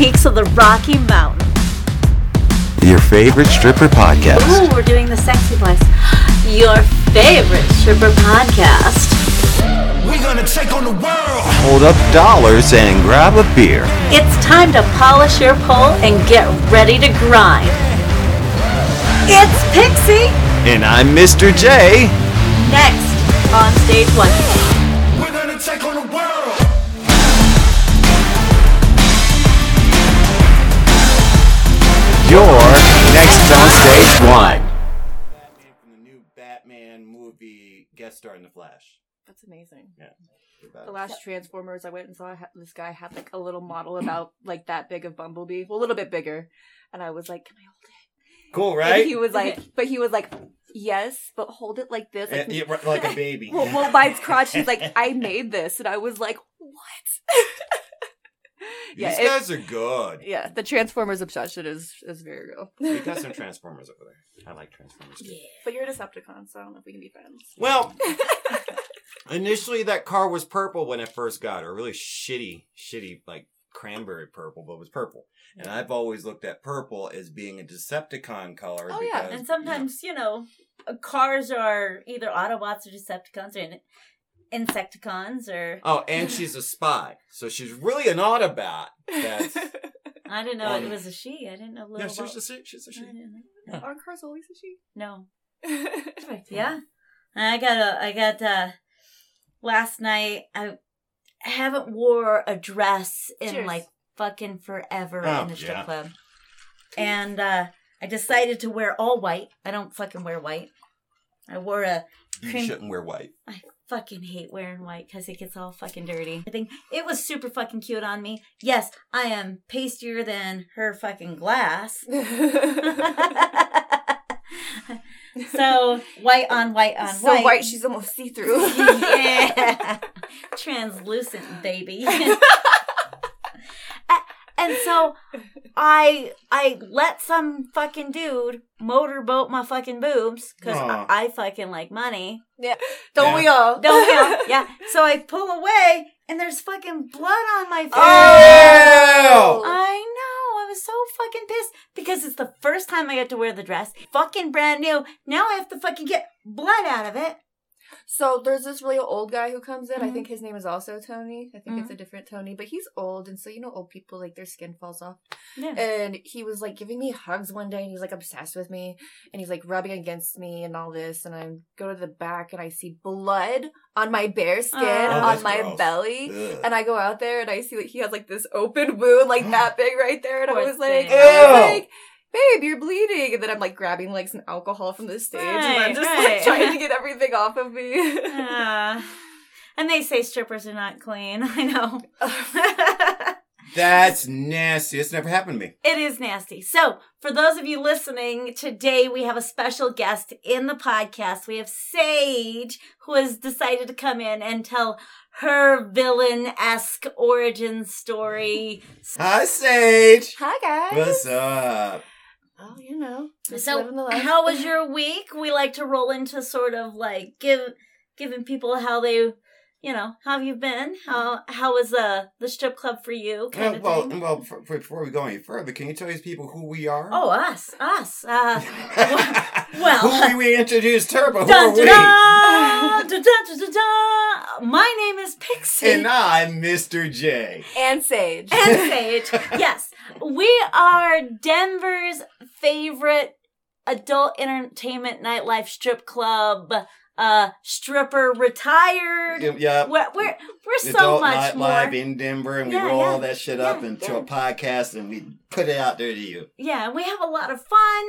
peaks of the Rocky Mountain. Your favorite stripper podcast. Ooh, we're doing the sexy voice. Your favorite stripper podcast. We're gonna take on the world. Hold up dollars and grab a beer. It's time to polish your pole and get ready to grind. It's Pixie And I'm Mr. J. next on stage one. You're next on stage one. Batman from the new Batman movie guest star in the Flash. That's amazing. Yeah. The last Transformers I went and saw, this guy had like a little model about like that big of Bumblebee, well, a little bit bigger, and I was like, "Can I hold it?" Cool, And right? he was like, but he was like, "Yes, but hold it like this." Like, yeah, right, like a baby. well, well, by its crotch, he's like, "I made this," and I was like, "What?" yeah, These it- guys are good. yeah. The Transformers obsession is is very real. We got some Transformers over there. I like Transformers too. But you're a Decepticon, so I don't know if we can be friends. Well, initially that car was purple when I first got her. Really shitty, shitty, like cranberry purple, but it was purple. And I've always looked at purple as being a Decepticon color. Oh, yeah, And sometimes, you know, uh, cars are either Autobots or Decepticons or in- Insecticons or. Oh, and she's a spy. So she's really an Autobot. That's. I didn't know Um, it was a she. I didn't know little. yeah, she's Bo- a, she's a she. didn't know. Are cars always a she? No. Yeah. I got a. I got uh last night. I haven't wore a dress in Cheers. like fucking forever Oh, in the strip yeah. club, and uh I decided to wear all white. I don't fucking wear white. I wore a You Cream- shouldn't wear white. I fucking hate wearing white because it gets all fucking dirty. I think it was super fucking cute on me. Yes, I am pastier than her fucking glass. so white on white on white so white. white, she's almost see through. yeah, translucent baby. And so I I let some fucking dude motorboat my fucking boobs because Aw. I, I fucking like money. Yeah. Don't we all? Don't we all? Yeah. So I pull away and there's fucking blood on my face. Oh! I know. I was so fucking pissed because it's the first time I get to wear the dress. Fucking brand new. Now I have to fucking get blood out of it. So there's this really old guy who comes in. I Mhm. think his name is also Tony. I think Mm-hmm. it's a different Tony, but he's old, and so you know, old people like their skin falls off. Yeah. And he was like giving me hugs one day, and he's like obsessed with me, and he's like rubbing against me and all this. And I go to the back, and I see blood on my bare skin Oh, on my gross. belly. Ugh. And I go out there, and I see like he has like this open wound, like that big right there. And I was like, thing. I was Ew. like, babe, you're bleeding. And then I'm like grabbing like some alcohol from the stage, and I'm just right. like trying to get everything off of me. Ah. and they say strippers are not clean. I know. That's nasty. It's never happened to me. It is nasty. So, for those of you listening, today we have a special guest in the podcast. We have Sage, who has decided to come in and tell her villain esque origin story. Hi, Sage. Hi guys. What's up? Oh, you know. just So, living the life. how was your week? We like to roll into sort of like give giving people how they, you know, how have you been? How how was uh the strip club for you? Kind Uh, of well, thing. well, before, before we go any further, can you tell these people who we are? Oh, us, us. Uh, well- who we, we introduced her, but who are dun, we? My name is Pixie. And I'm Mr. J. and Sage. and Sage. yes, we are Denver's favorite adult entertainment nightlife strip club. Uh, stripper retired. yeah, Yep. We're we're, we're so Adult much Night more. Live in Denver, and we Yeah, roll all that shit up Yeah, into yeah. a podcast, and we put it out there to you. Yeah, we have a lot of fun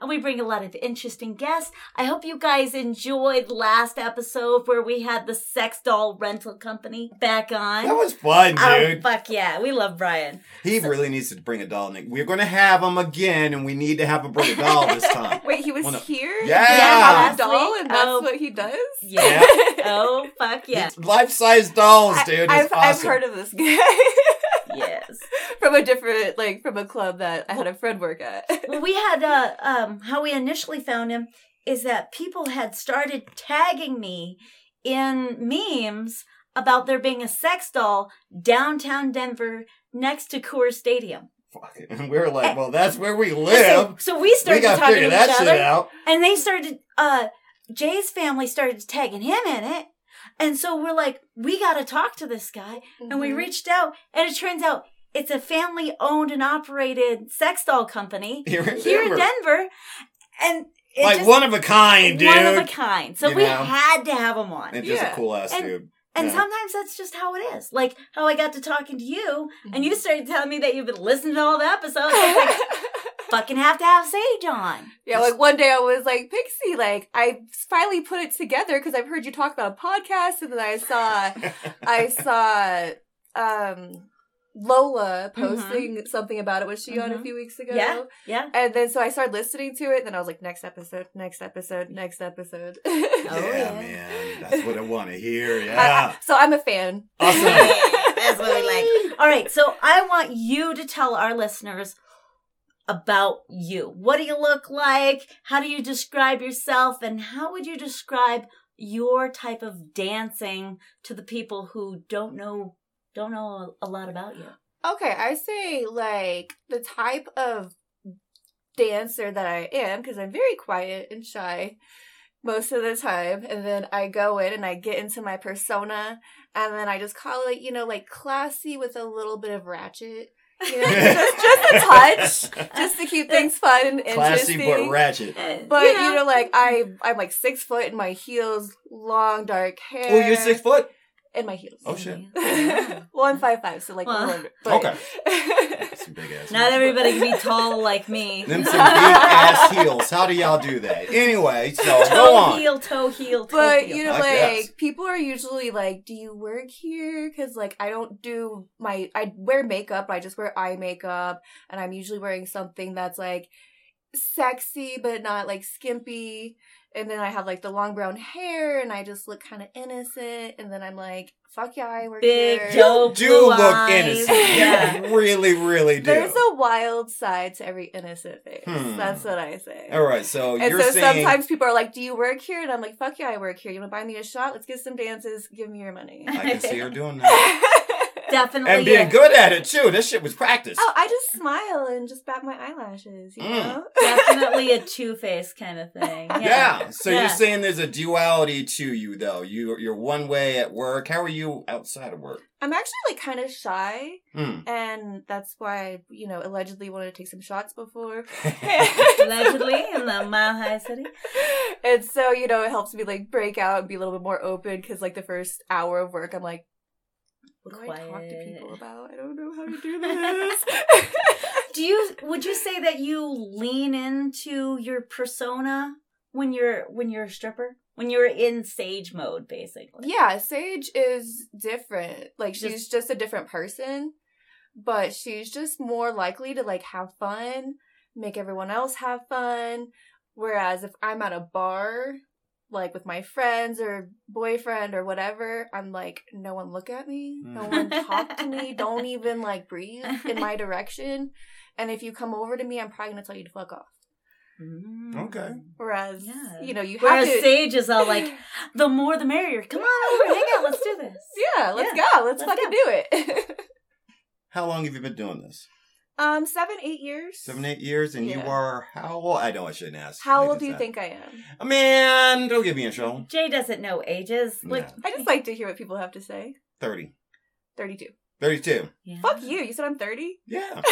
and we bring a lot of interesting guests. I hope you guys enjoyed last episode where we had the sex doll rental company back on. That was fun, Oh, dude. fuck yeah. We love Brian. He really needs to bring a doll. Nick. We're going to have him again, and we need to have him bring a doll this time. Wait, he was Well, no. here? Yeah. Yeah, had a doll, week. and that's Oh. what he oh. does? Yeah. oh, fuck yeah. Life size dolls, dude. I, It's have I've heard of this guy Yes. from a different, like, from a club that I had a friend work at. Well, we had, uh, um, how we initially found him is that people had started tagging me in memes about there being a sex doll downtown Denver next to Coors Stadium. fuck it. And we were like, well, that's where we live. so we We started got to talking figure to that each shit other, out. and they started. uh Jay's family started tagging him in it, and so we're like, we got to talk to this guy, and we Mhm. reached out, and it turns out it's a family-owned and operated sex doll company Here in here in Denver. Denver, and it Like just- one of a kind, dude. one of a kind. So You we know? had to have him on. And just a cool ass And- dude. And Yeah. sometimes that's just how it is. Like how I got to talking to you, and you Mhm. started telling me that you've been listening to all the episodes. I was like, fucking have to have Sage on. Yeah, like one day I was like, Pixie, like I finally put it together because I've heard you talk about a podcast, and then I saw, I saw, um, Lola posting something about it. Was she on a Mhm. few weeks ago? Yeah, yeah. And then so I started listening to it, and then I was like, next episode, next episode, next episode. Oh, yeah, yeah. man. That's what I want to hear. Yeah. so I'm a fan. Awesome. That's what we like. All right, so I want you to tell our listeners about you. What do you look like? How do you describe yourself? And how would you describe your type of dancing to the people who don't know don't know a lot about you? Okay, I say like the type of dancer that I am because I'm very quiet and shy most of the time, and then I go in and I get into my persona, and then I just call it, you know, like classy with a little bit of ratchet. You know, just, just a touch, just to keep things fun and Classy interesting. Uh, but ratchet. But You you know. know, like I, I'm like six foot in my heels, long dark hair. Oh, you're six foot? In my heels. Oh, shit. well, I'm five five, so like Well, a little. Okay. Some big ass. Not everybody can be tall like me. Them some big ass heels. How do y'all do that? Anyway, so go toe on. heel, toe heel, toe But heel. you know, I like guess. people are usually like, "Do you work here?" Because like I don't do my I wear makeup. I just wear eye makeup, and I'm usually wearing something that's like sexy but not like skimpy. And then I have like the long brown hair, and I just look kind of innocent. And then I'm like, "Fuck yeah, I work Big here." Joe do look eyes. innocent. Yeah. Really, really do. There's a wild side to every innocent face. Hmm. That's what I say. All right, so And you're so saying sometimes people are like, "Do you work here?" And I'm like, "Fuck yeah, I work here. You want to buy me a shot? Let's get some dances. Give me your money." I can see her doing that Definitely. and being a- good at it too. This shit was practice. Oh, I just smile and just bat my eyelashes, you Mm. know? Definitely a two face kind of thing. Yeah. Yeah. So Yeah. you're saying there's a duality to you, though. You you're one way at work. How are you outside of work? I'm actually like kind of shy, Hmm. and that's why I, you know, allegedly wanted to take some shots before. Allegedly in the Mile High City. and so, you know, it helps me like break out and be a little bit more open because, like, the first hour of work, I'm like, what do I talk to people about? I don't know how to do this. Do you would you say that you lean into your persona when you're when you're a stripper? When you're in sage mode, basically. Yeah, Sage is different. Like Just- she's just a different person, but she's just more likely to like have fun, make everyone else have fun. Whereas if I'm at a bar, like with my friends or boyfriend or whatever, I'm like, no one look at me, no Mm. one talk to me, don't even like breathe in my direction. And if you come over to me, I'm probably gonna tell you to fuck off. Mm. Okay. Whereas, Yeah. you know, you Whereas have to. Sage is all like, the more the merrier. Come on over, hang out, let's do this. yeah, let's Yeah, go. Let's, let's fucking go. do it. How long have you been doing this? Um, seven, eight years. Seven, eight years, and you are how old? I know I shouldn't ask. How old do you that. think I am? Uh, Man, don't give me a show. Jay doesn't know ages. Like I just like to hear what people have to say. 30. 32. 32. Yeah. Fuck you. You said I'm 30? Yeah.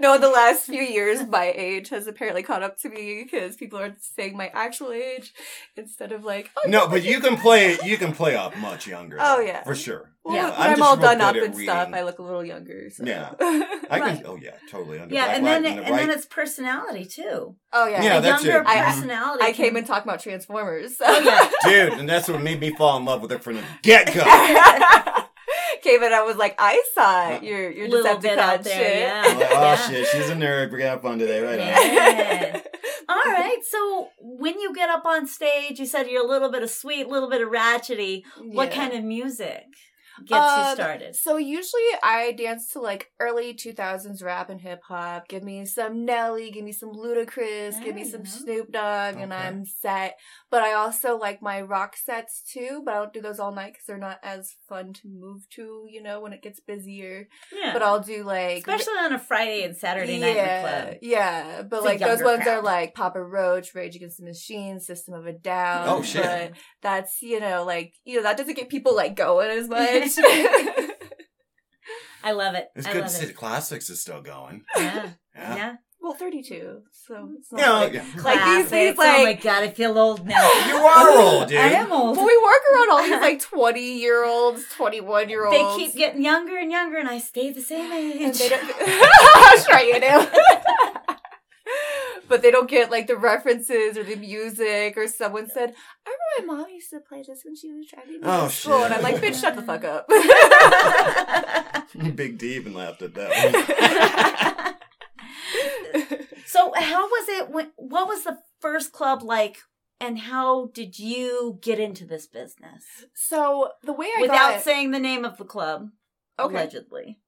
no, the last few years, my age has apparently caught up to me because people are saying my actual age instead of like, oh, No, but you can play. You can play up much younger. Oh, yeah. for sure. well, Yeah, when I'm I'm, all done up at and stuff. I look a little younger. So. Yeah. I can. Right. Oh yeah, totally. Under Yeah, black and then and the and right. then it's personality too. oh, yeah. Yeah, a that's younger it. Mm-hmm. Personality. I came can- in talking about Transformers. So. Oh, yeah. dude, and that's what made me fall in love with it from the get go. Came in, I was like, I saw your your Little bit out Decepticon there, shit. yeah. Oh, oh Yeah. shit, she's a nerd. We're gonna have fun today, right? Yeah. All right. So when you get up on stage, you said you're a little bit of sweet, a little bit of ratchety. What Yeah. kind of music? Gets you Um, started? So usually I dance to like early 2000s rap and hip hop. Give me some Nelly, give me some Ludacris, give me some you go. Snoop Dogg, and I'm set. But I also like my rock sets too, but I don't do those all night because they're not as fun to move to, you know, when it gets busier. Yeah. But I'll do like. Especially on a Friday and Saturday night yeah, in the club. Yeah, but It's like those ones crowd. are like Papa Roach, Rage Against the Machine, System of a Down. Oh, shit. But that's you know like you know that doesn't get people like going as much. I love it. It's I good to see it. the classics is still going. Yeah. Yeah. Yeah. well, thirty two, so it's not Yeah, like, yeah. like these Classics. these oh my god, I feel old now. You are old, dude. I am old. But we work around all these like twenty year olds, twenty one year olds. They keep getting younger and younger, and I stay the same age. and age. they don't. That's right, you know. But they don't get like the references or the music or someone said, I remember my mom used to play this when she was driving me Oh, to school. And I'm like, bitch, shut the fuck up. Big D even laughed at that one. so, how was it? When, what was the first club like, and how did you get into this business so the way I without got saying the name of the club? Okay. Allegedly.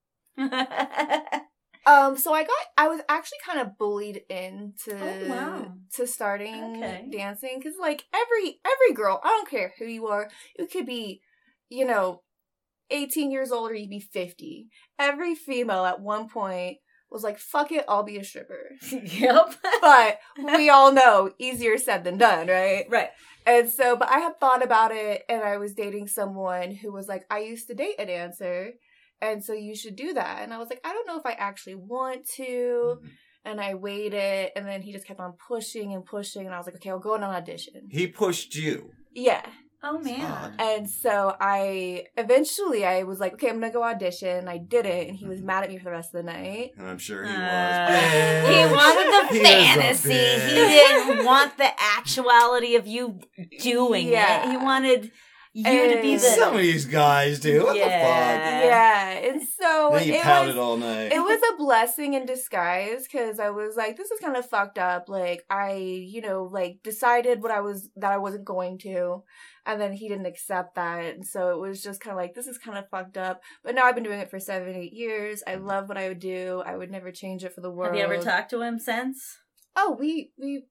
Um so I got I was actually kind of bullied into Oh, wow. to starting Okay. dancing cuz like every every girl, I don't care who you are, you could be, you know, 18 years old or you would be 50. Every female at one point was like, fuck it, I'll be a stripper. yep. But we all know easier said than done, right? right. And so, but I had thought about it and I was dating someone who was like, I used to date a dancer. And so you should do that. And I was like, I don't know if I actually want to. though. And I waited. And then he just kept on pushing and pushing. And I was like, okay, I'll go on an audition. he pushed you. Yeah. Oh man. And so I eventually I was like, okay, I'm gonna go audition. I did it, and he was mad at me for the rest of the night. And I'm sure he Uh, was. He wanted the He fantasy. He didn't want the actuality of you doing Yeah. it. He wanted you to be And- the. Some of these guys do. What Yeah. The fuck yeah, and so the? Then you it pouted was, all night. it was a blessing in disguise because I was like, this is kind of fucked up. Like I, you know, like decided what I was that I wasn't going to, and then he didn't accept that, and so it was just kind of like this is kind of fucked up. But now I've been doing it for seven, eight years. I mm-hmm. love what I would do. I would never change it for the world. Have you ever talked to him since? Oh, we we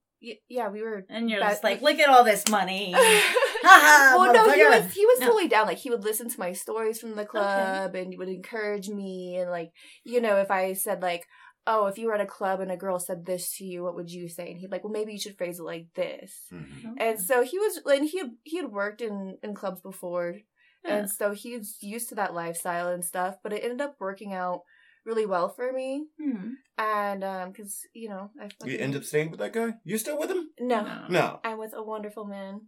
yeah we were. And you're That- just like, look at all this money. Ha, well, no, he was he was No. totally down. Like he would listen to my stories from the club and he would encourage me and like you know if I said like oh if you were at a club and a girl said this to you what would you say and he'd like well maybe you should phrase it like this Mhm. and so he was and he had he had worked in in clubs before Yeah. and so he's used to that lifestyle and stuff but it ended up working out really well for me Hmm. and um because you know I You end up staying with that guy? You still with him? no. No. No. I'm with a wonderful man.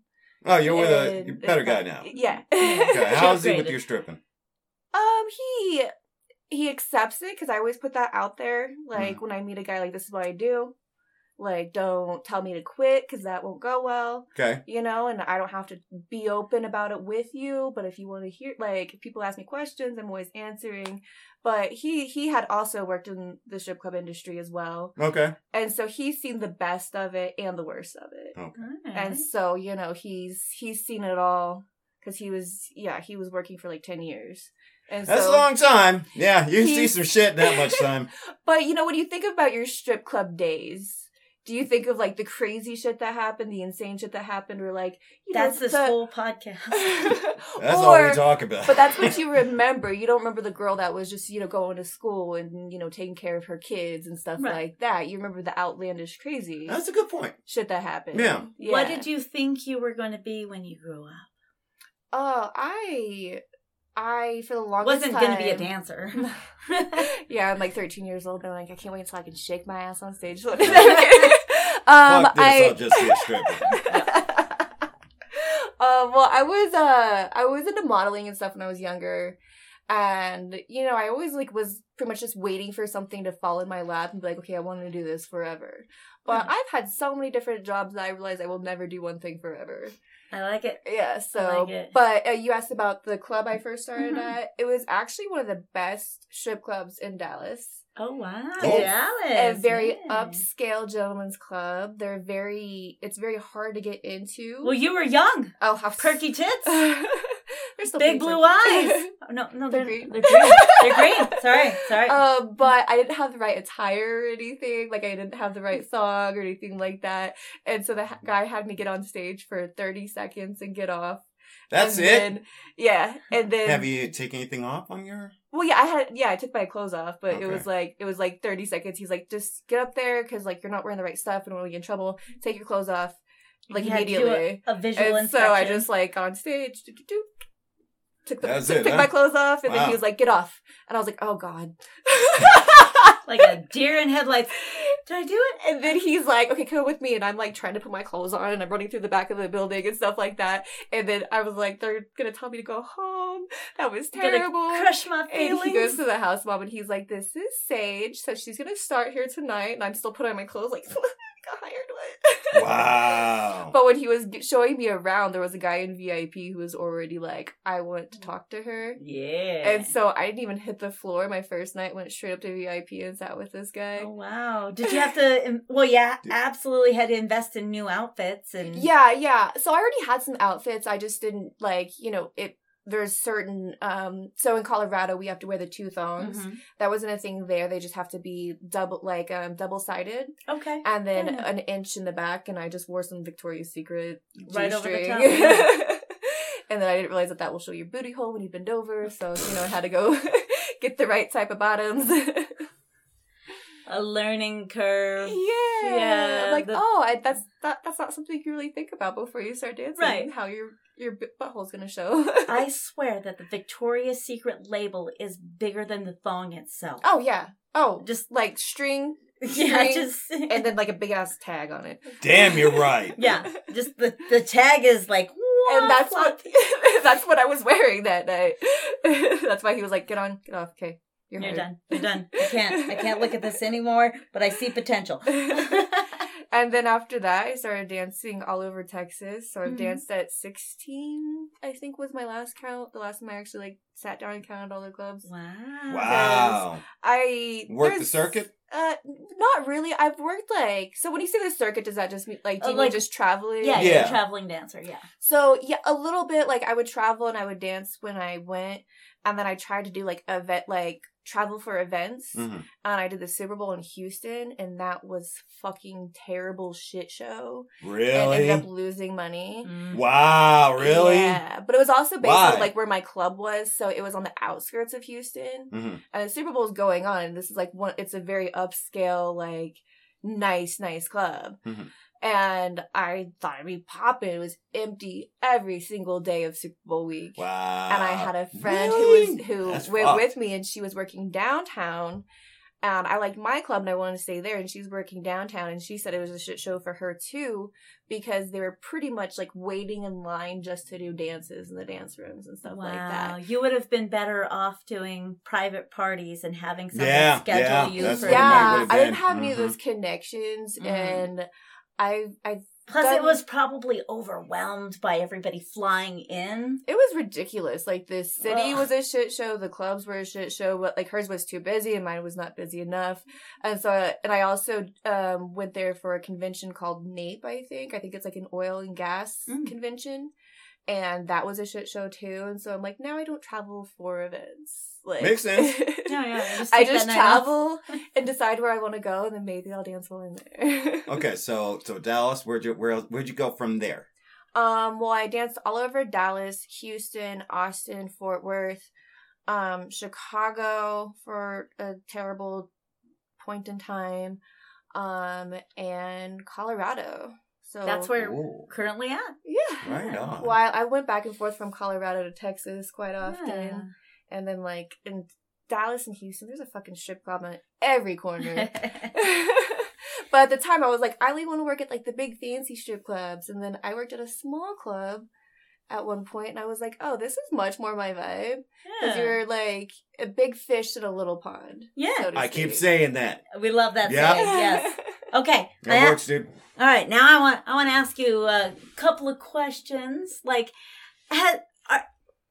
Oh, you're with a you're better guy now. Yeah. Okay. How's he with your stripping? Um, he he accepts it because I always put that out there. Like Mhm. when I meet a guy, like this is what I do. Like, don't tell me to quit because that won't go well, Okay. you know. And I don't have to be open about it with you. But if you want to hear, like, if people ask me questions, I'm always answering. But he he had also worked in the strip club industry as well, Okay. and so he's seen the best of it and the worst of it. Okay. And so, you know, he's he's seen it all because he was yeah, he was working for like 10 years. And That's so, a long time. Yeah, you see some shit that much time. But you know, when you think about your strip club days, do you think of like the crazy shit that happened, the insane shit that happened, or like you That's know, this the- whole podcast. That's or, all we talk about. But that's what you remember. You don't remember the girl that was just, you know, going to school and, you know, taking care of her kids and stuff Right. like that. You remember the outlandish crazy That's a good point. shit that happened. Yeah. What did you think you were going to be when you grew up? Oh, I I for the longest time Wasn't going to be a dancer. yeah, I'm like 13 years old. And I'm like, I can't wait until I can shake my ass on stage. Um, Fuck this, I I'll just be a stripper. um, well, I was uh, I was into modeling and stuff when I was younger, and you know, I always like was pretty much just waiting for something to fall in my lap and be like, okay, I want to do this forever. But Hmm. I've had so many different jobs that I realized I will never do one thing forever. I like it. Yeah, so like it. but uh, you asked about the club I first started Mhm. at. It was actually one of the best strip clubs in Dallas. Oh, wow. It's Dallas. a very Yay. upscale gentleman's club. They're very it's very hard to get into. Well, you were young. oh, how Perky tits. There's Big blue eyes. Oh, no, no, They're they're green. They're green. They're green. Sorry, sorry. um, but I didn't have the right attire or anything. Like I didn't have the right song or anything like that. And so the ha- guy had me get on stage for 30 seconds and get off. That's And it. then- yeah, and then Have you taken anything off on your? Well, yeah, I had yeah, I took my clothes off, but it was like it was like thirty seconds. He's like, just get up there because like you're not wearing the right stuff and we'll get in trouble. Take your clothes off, like You had to do immediately. a, a visual And so I inspection. just like on stage, took the took, it, took huh? my clothes off, and then he was like, get off, and I was like, oh god. like a deer in headlights. Did I do it? And then he's like, okay, come with me. And I'm like trying to put my clothes on and I'm running through the back of the building and stuff like that. And then I was like, they're going to tell me to go home. That was Gonna terrible. crush my feelings. And he goes to the house mom and he's like, This is Sage. So she's gonna start here tonight. And I'm still putting on my clothes like got hired what? Wow. But when he was showing me around, there was a guy in VIP who was already like, I want to mm. talk to her. Yeah. And so I didn't even hit the floor. My first night went straight up to VIP and sat with this guy. Oh wow! Did you have to? Well, yeah, absolutely had to invest in new outfits and Yeah, yeah. So I already had some outfits. I just didn't like, you know, it. There's certain. um So in Colorado, we have to wear the two thongs. Mhm. That wasn't a thing there. They just have to be double, like um double sided, Okay. and then Yeah. an inch in the back. And I just wore some Victoria's Secret Right over the top, and then I didn't realize that that will show your booty hole when you bend over. So you know, I had to go get the right type of bottoms. A learning curve. Yeah, Yeah, like the- oh, I, that's that, that's not something you really think about before you start dancing. Right. How your your b- butthole's gonna show. I swear that the Victoria's Secret label is bigger than the thong itself. oh yeah. Oh, Just- just like string yeah, string, just and then like a big ass tag on it. Damn, you're right. yeah, just the the tag is like And that's what what that's what I was wearing that night. that's why he was like, "Get on, get off, okay, you're, You're done. You're done. I can't. I can't look at this anymore. But I see potential. and then after that, I started dancing all over Texas. So I Mhm. danced at 16, I think was my last count. The last time I actually like sat down and counted all the clubs. Wow. Wow. I Worked the circuit? Uh, not really. I've worked like so. When you say the circuit, does that just mean like do Uh, you like- mean just traveling? Yeah, Yeah. you're a traveling dancer. Yeah. So yeah, a little bit. Like I would travel and I would dance when I went, and then I tried to do like event like travel for events. hmm And I did the Super Bowl in Houston, and that was fucking terrible shit show. Really? And ended up losing money. Mm. Wow, really? Yeah, but it was also based Why? on like where my club was, so it was on the outskirts of Houston. hmm And the Super Bowl is going on, and this is like one. It's a very upscale, like nice, nice club. Mhm. And I thought it'd be popping. It was empty every single day of Super Bowl week. Wow. And I had a friend Really? who was who That's went fucked. with me, and she was working downtown. And I liked my club, and I wanted to stay there. And she was working downtown, and she said it was a shit show for her too, because they were pretty much like waiting in line just to do dances in the dance rooms and stuff wow. like that. You would have been better off doing private parties and having someone Yeah, schedule yeah, you that's for what it might yeah, I didn't been. have any of Mhm. those connections, Mhm. and I I Plus, it was probably overwhelmed by everybody flying in. it was ridiculous. Like the city Ugh. was a shit show, the clubs were a shit show, but like hers was too busy and mine was not busy enough. And so, and I also um went there for a convention called NAPE. I think I think it's like an oil and gas Mm. convention. And that was a shit show too. And so I'm like, now I don't travel for events. Like Makes sense. Yeah, yeah. Just I just that night off. travel and decide where I want to go, and then maybe I'll dance while I'm there. Okay, so so Dallas, where'd you where where'd you go from there? Um, well, I danced all over Dallas, Houston, Austin, Fort Worth, um, Chicago for a terrible point in time, um, and Colorado. So That's where Ooh. we're currently at. yeah, Right on. Well, I, I went back and forth from Colorado to Texas quite often, Yeah. and then like in Dallas and Houston, there's a fucking strip club at every corner. but at the time, I was like, I only want to work at like the big fancy strip clubs, and then I worked at a small club at one point, and I was like, oh, this is much more my vibe because Yeah. you're like a big fish in a little pond. Yeah. so to I keep saying that. We love that Yeah. saying. Yes. Okay. That I- works, dude. All right, now I want I want to ask you a couple of questions. Like, had, are,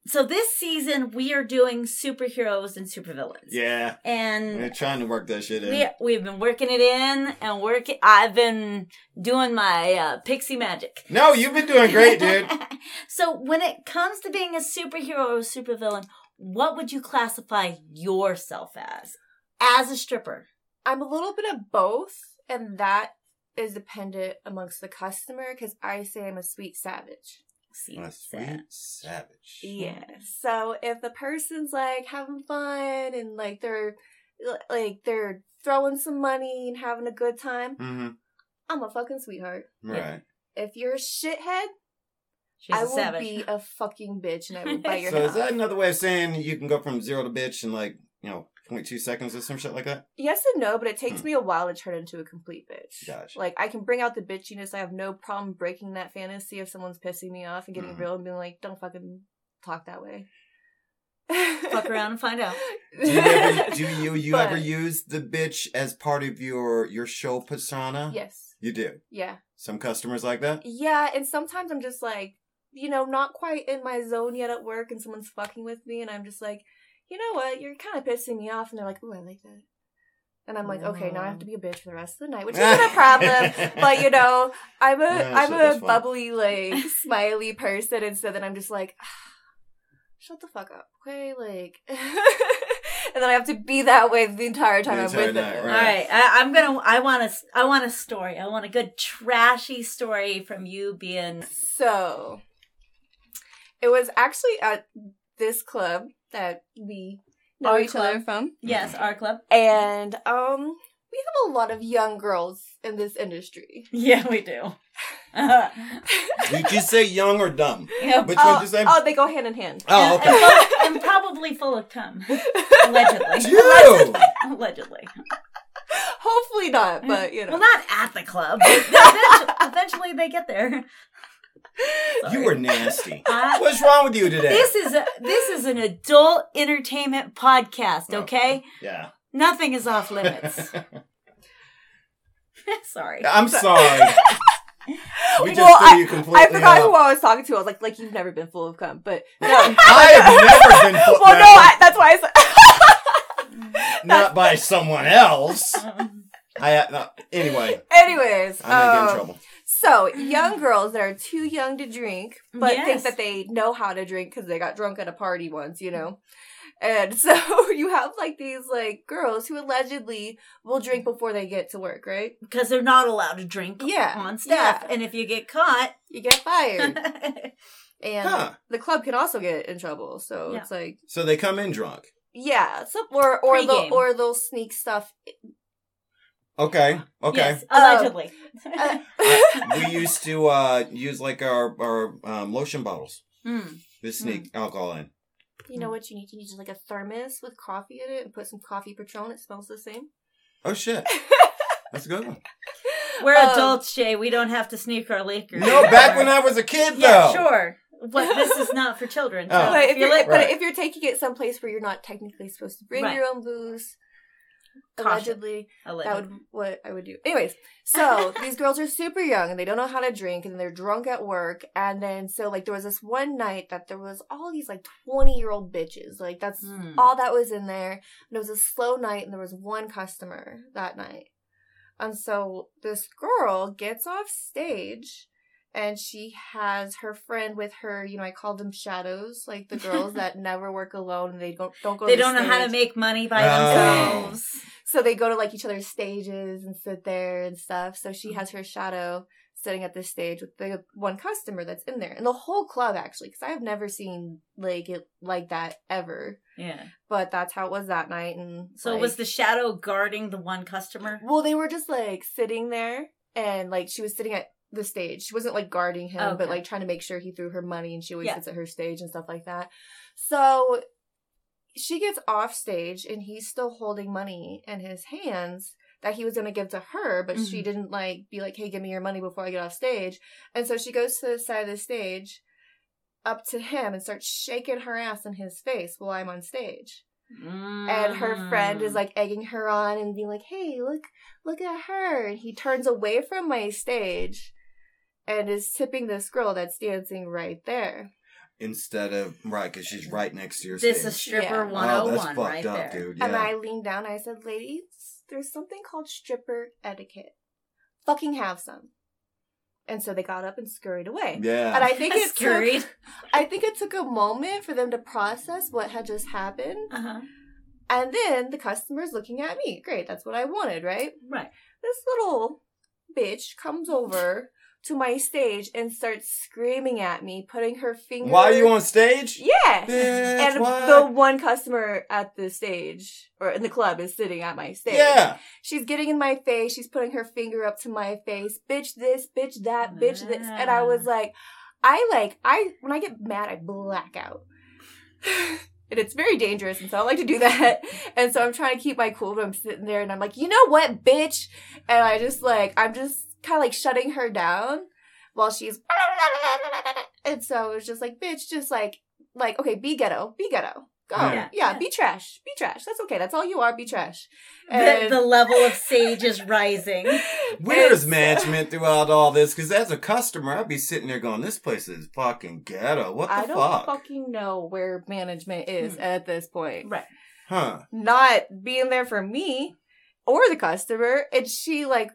so this season we are doing superheroes and supervillains. Yeah. And We're trying to work that shit in. we we've been working it in and working. I've been doing my uh, pixie magic. No, you've been doing great, dude. so when it comes to being a superhero or a supervillain, what would you classify yourself as? As a stripper. I'm a little bit of both, and that is dependent amongst the customer because I say I'm a sweet savage. See, A sweet savage. Yeah. So if the person's like having fun and like they're like they're throwing some money and having a good time, Mm-hmm. I'm a fucking sweetheart. Right. If you're a shithead, She's I a will savage. be a fucking bitch and I will bite your head. So head is off. that another way of saying you can go from zero to bitch in like, you know, 0.2 seconds or some shit like that? Yes and no, but it takes Hmm. me a while to turn into a complete bitch. Gotcha. Like I can bring out the bitchiness. I have no problem breaking that fantasy if someone's pissing me off and getting Mhm. real and being like, "Don't fucking talk that way." Fuck around and find out. Do you ever, do you, you But- ever use the bitch as part of your your show persona? Yes. You do. Yeah. Some customers like that? Yeah, and sometimes I'm just like, you know, not quite in my zone yet at work, and someone's fucking with me, and I'm just like, you know what, you're kind of pissing me off, and they're like, ooh, I like that. And I'm like, okay, now I have to mm. be a bitch for the rest of the night, which isn't a problem. but you know, I'm a Yeah, am shit, a that's fun. bubbly, like smiley person, and so then I'm just like, ah, shut the fuck up, okay? Like, and then I have to be that way the entire time The I'm with night, them. All right, I, I'm gonna. I want a. I want a story. I want a good trashy story from you being. So, it was actually at this club that we know Our each club. other from, Yes, our club. and um, we have a lot of young girls in this industry. Yeah, we do. Did you say young or dumb? Yep. Which oh, one did you say? oh, they go hand in hand. Oh, and, okay. full- and probably full of cum. Allegedly. Dude! Allegedly. Hopefully not, but you know. Well, not at the club. eventually, eventually they get there. You were nasty. I- What's wrong with you today? this is a, this is an adult entertainment podcast. Okay, Yeah. nothing is off limits. Sorry. I'm sorry. We just Well, threw you completely I forgot off. who I was talking to. I was like, like you've never been full of cum, but no. I have never been put well, no, I, that's why I said. not by someone else. Um, I uh, anyway. Anyways, I'm gonna get in um, trouble. So, young girls that are too young to drink, but think that they know how to drink because they got drunk at a party once, you know? And so you have like these like girls who allegedly will drink before they get to work, right? because they're not allowed to drink Yeah, on staff, yeah. and if you get caught, You get fired. and Huh. the club can also get in trouble. So Yeah. it's like So they come in drunk. yeah, so, or or they'll or they'll sneak stuff. Okay. Okay. yes, allegedly. Uh, we used to uh, use like our our um, lotion bottles Mm. to sneak alcohol in. you know what you need? You need just like a thermos with coffee in it and put some coffee Patron. It smells the same. Oh shit, that's a good one. We're Um, adults, Jay. We don't have to sneak our liquor. No, back when I was a kid though. Yeah, sure. But this is not for children. So Oh. But if you're you're, like, but if you're taking it someplace where you're not technically supposed to bring Right. your own booze, Caution. allegedly, that would what I would do. Anyways, so these girls are super young and they don't know how to drink and they're drunk at work. And then so like there was this one night that there was all these like twenty year old bitches. Like that's Hmm. all that was in there. And it was a slow night and there was one customer that night. And so this girl gets off stage and she has her friend with her, you know, I call them shadows, like the girls that never work alone and they don't don't go They to don't know how to make money by Oh. themselves. So they go to like each other's stages and sit there and stuff. So she has her shadow sitting at this stage with the one customer that's in there. And the whole club actually, because I have never seen like it like that ever. Yeah. But that's how it was that night. And So like- was the shadow guarding the one customer? well, they were just like sitting there and like she was sitting at the stage. She wasn't like guarding him, but like trying to make sure he threw her money and she always Yeah. sits at her stage and stuff like that. So she gets off stage and he's still holding money in his hands that he was going to give to her, but she Mhm. didn't like be like, hey, give me your money before I get off stage. And so she goes to the side of the stage up to him and starts shaking her ass in his face while I'm on stage and her friend Mm. is like egging her on and being like, "Hey, look, look at her!" And he turns away from my stage and is tipping this girl that's dancing right there. instead of right because she's right next to your This stage. is stripper Yeah. oh, that's fucked right up, there. dude. And I leaned down. I said, "Ladies, there's something called stripper etiquette. Fucking have some." And so they got up and scurried away. yeah. And I think it Scurried. took, I think it took a moment for them to process what had just happened. Uh-huh. And then the customer's looking at me. Great, that's what I wanted, right? Right. This little bitch comes over to my stage and starts screaming at me, putting her finger. Why are you on stage? Yeah. Bitch, and why? the one customer at the stage or in the club is sitting at my stage. Yeah. She's getting in my face. She's putting her finger up to my face. Bitch this, bitch that, bitch this. And I was ah. like, I like, I, when I get mad, I black out. and it's very dangerous. And so I like to do that. And so I'm trying to keep my cool, but I'm sitting there and I'm like, you know what, bitch? And I just like, I'm just kind of like shutting her down while she's, and so it's just like, bitch, just like, like, okay, be ghetto, be ghetto. Go. Yeah. Yeah, be trash. Be trash. That's okay. That's all you are. Be trash. The, And- the level of sage is rising. Where's management throughout all this? Because as a customer, I'd be sitting there going, "This place is fucking ghetto. What the I don't fuck? fucking know where management is Hmm. at this point. Right. Huh? Not being there for me or the customer. And she like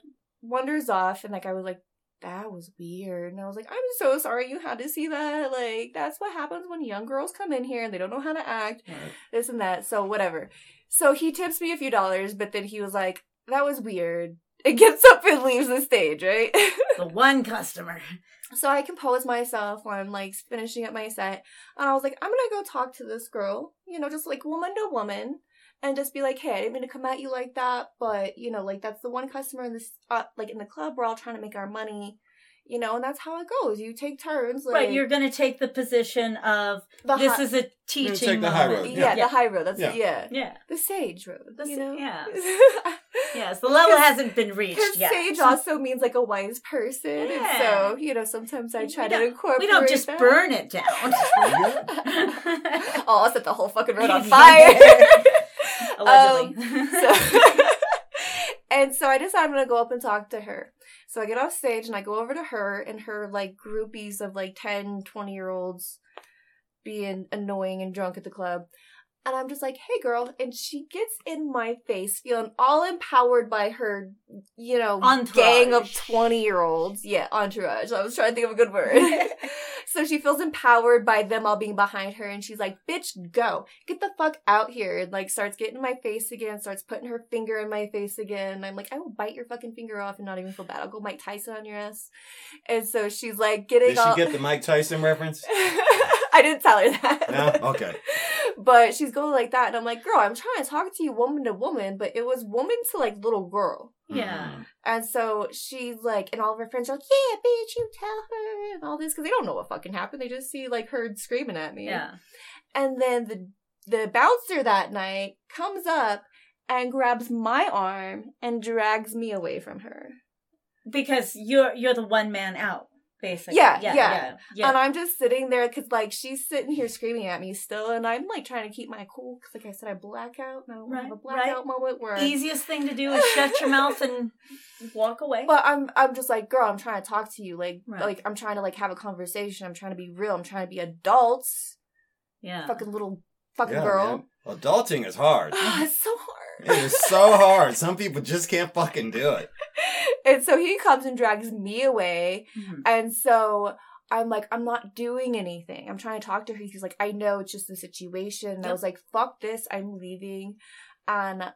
wanders off and like I was like, that was weird. And I was like, I'm so sorry you had to see that. Like, that's what happens when young girls come in here and they don't know how to act, this and that. So whatever. So he tips me a few dollars, but then he was like, that was weird. It gets up and leaves the stage, right? The one customer. So I compose myself while I'm like finishing up my set. And I was like, I'm gonna go talk to this girl, you know, just like woman to woman. And just be like, hey, I didn't mean to come at you like that, but you know, like that's the one customer in this, uh, like in the club. We're all trying to make our money, you know, and that's how it goes. You take turns, like right, you're going to take the position of the this hi- is a teaching take the high moment. road, yeah, yeah. the high road. That's Yeah. yeah, Yeah. the sage road. The you sa- know, yeah. Yes, the level hasn't been reached yet. sage also means like a wise person, and so you know sometimes I try to incorporate. we don't just that. burn it down. oh, I'll set the whole fucking road on fire. Allegedly. Um, so, and so I decided I'm gonna go up and talk to her. So I get off stage and I go over to her and her like groupies of like 10, 20 year olds being annoying and drunk at the club. And I'm just like, hey girl. And she gets in my face, feeling all empowered by her, you know, Entourage. gang of 20 year olds. Yeah, entourage. I was trying to think of a good word. so she feels empowered by them all being behind her. And she's like, bitch, go. Get the fuck out here. And like starts getting in my face again, starts putting her finger in my face again. And I'm like, I will bite your fucking finger off and not even feel bad. I'll go Mike Tyson on your ass. And so she's like getting Did she all. get the Mike Tyson reference? I didn't tell her that. No? Okay. But she's going like that, and I'm like, girl, I'm trying to talk to you woman to woman, but it was woman to like little girl. yeah. Mhm. And so she's like, and all of her friends are like, yeah, bitch, you tell her, and all this, because they don't know what fucking happened. They just see like her screaming at me. Yeah. And then the the bouncer that night comes up and grabs my arm and drags me away from her. Because you're you're the one man out, basically. Yeah, yeah, yeah. yeah. yeah. And I'm just sitting there because, like, she's sitting here screaming at me still, and I'm like trying to keep my cool because, like I said, I black out. And I don't Right, have a blackout right. moment where. Easiest thing to do is shut your mouth and walk away. But I'm, I'm just like, girl, I'm trying to talk to you. Like, Right. like I'm trying to like have a conversation. I'm trying to be real. I'm trying to be adults. yeah. Fucking little, fucking Yeah, girl. man. Adulting is hard. it's so hard. It is so hard. Some people just can't fucking do it. and so he comes and drags me away. Mhm. And so I'm like, I'm not doing anything. I'm trying to talk to her. He's like, I know it's just the situation. And I was like, fuck this. I'm leaving. And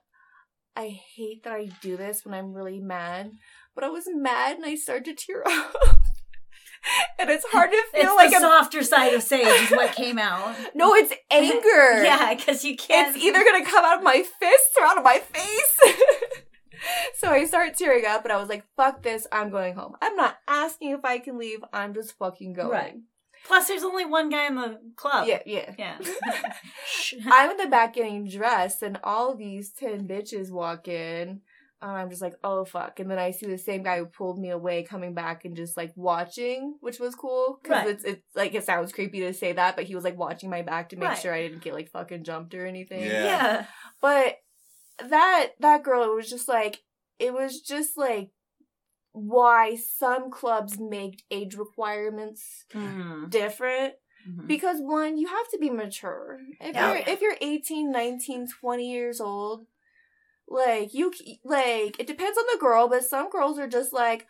I hate that I do this when I'm really mad. But I was mad and I started to tear up. and it's hard to It's feel like the I'm. softer side of sage is what came out. no, it's anger. yeah, because you can't. It's either gonna come out of my fists or out of my face. so I start tearing up and I was like, fuck this, I'm going home. I'm not asking if I can leave, I'm just fucking going. Right. Plus, there's only one guy in the club. Yeah, yeah. Yeah. I'm in the back getting dressed and all these 10 bitches walk in. And I'm just like, oh fuck. And then I see the same guy who pulled me away coming back and just like watching, which was cool. Cause Right. it's, it's like, it sounds creepy to say that, but he was like watching my back to make Right. sure I didn't get like fucking jumped or anything. Yeah. yeah. But that that girl it was just like it was just like why some clubs make age requirements Mm. different Mhm. because one you have to be mature if Yeah. you're if you're 18 19 20 years old like you like it depends on the girl but some girls are just like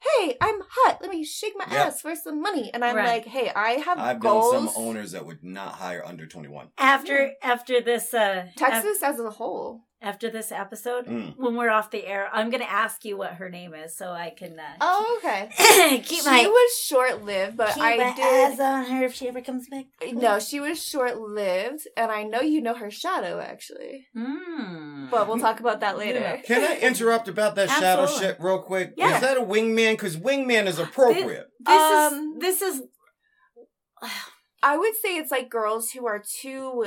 hey i'm hot let me shake my Yeah. ass for some money and i'm Right. like hey i have I've goals known some owners that would not hire under 21. After after this uh af- texas as a whole after this episode, Mm. when we're off the air, I'm gonna ask you what her name is so I can uh, oh okay keep she my was short-lived but keep i my did eyes on her if she ever comes back. no she was short-lived and i know you know her shadow actually Mm. but we'll talk about that later Yeah. Can I interrupt about that shadow shit real quick? Yeah. Is that a wingman? Because wingman is appropriate. This Um, is this is I would say it's like girls who are too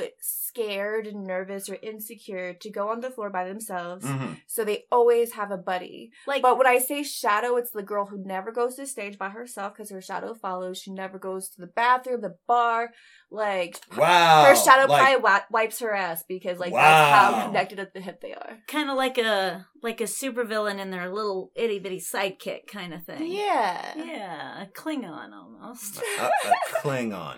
scared and nervous or insecure to go on the floor by themselves. Mhm. So they always have a buddy. like But when I say shadow, it's the girl who never goes to stage by herself because her shadow follows. She never goes to the bathroom, the bar. Like Wow. her shadow Like, probably wi- wipes her ass because like that's how connected at the hip they are. kind of like a like a supervillain in their little itty bitty sidekick kind of thing. Yeah. Yeah, a Klingon almost. a, a Klingon.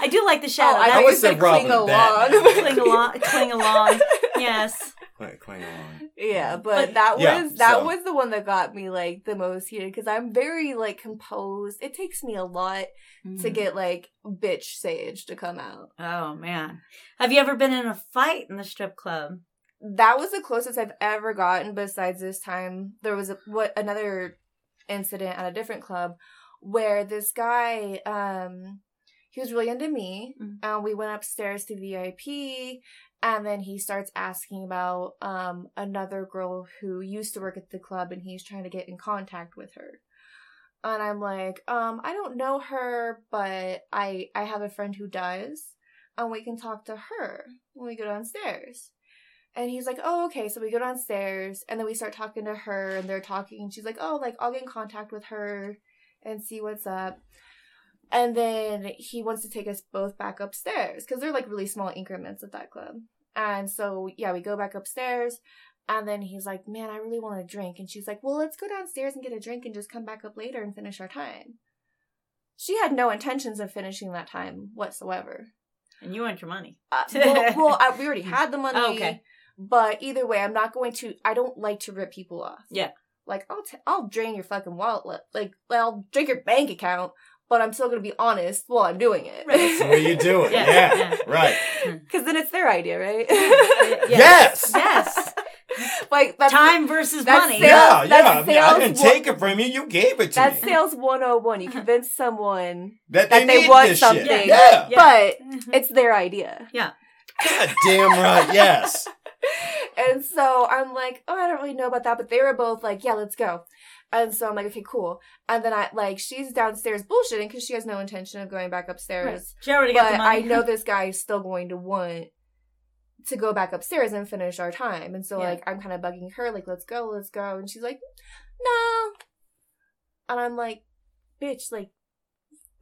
I do like the shadow. Oh, I That thought was said said Robin cling and along. Batman. cling along. Cling along. Yes. Wait, Klingon. Yeah, but, But- that was that so- was the one that got me like the most heated because I'm very like composed. It takes me a lot Mm. to get like bitch sage to come out. Oh man, have you ever been in a fight in the strip club? That was the closest I've ever gotten. Besides this time, there was a, what another incident at a different club where this guy, um, he was really into me, Mhm. and we went upstairs to VIP, and then he starts asking about um another girl who used to work at the club, and he's trying to get in contact with her. And I'm like, um, I don't know her, but I I have a friend who does, and we can talk to her when we go downstairs. And he's like, oh, okay. So we go downstairs, and then we start talking to her, and they're talking, and she's like, oh, like I'll get in contact with her and see what's up. And then he wants to take us both back upstairs because they're like really small increments at that club. And so yeah, we go back upstairs, and then he's like, man, I really want a drink, and she's like, well, let's go downstairs and get a drink and just come back up later and finish our time. She had no intentions of finishing that time whatsoever. And you want your money. Uh, well, well I, we already had the money. Oh, okay. But either way, I'm not going to. I don't like to rip people off. Yeah. Like I'll t- I'll drain your fucking wallet. Like I'll drink your bank account, but I'm still gonna be honest while I'm doing it. Right. That's the way you do it. Yeah, Yeah. yeah. Right. Because then it's their idea, right? Yes. Yes. like that's Time versus that's money. sales- Yeah, yeah. that's I, mean, I didn't wo- take it from you. You gave it to That's me. That's sales 101. You convince someone, that that they, they need want this something. Shit. Yeah. Yeah. but Mhm. it's their idea. Yeah. God damn right. Yes. And so I'm like, oh, I don't really know about that, but they were both like, yeah, let's go. And so I'm like, okay, cool. And then I like, she's downstairs bullshitting because she has no intention of going back Right. upstairs. She already got the But money. I know this guy is still going to want to go back upstairs and finish our time. And so Yeah. like, I'm kind of bugging her, like, let's go, let's go. And she's like, no. And I'm like, bitch, like,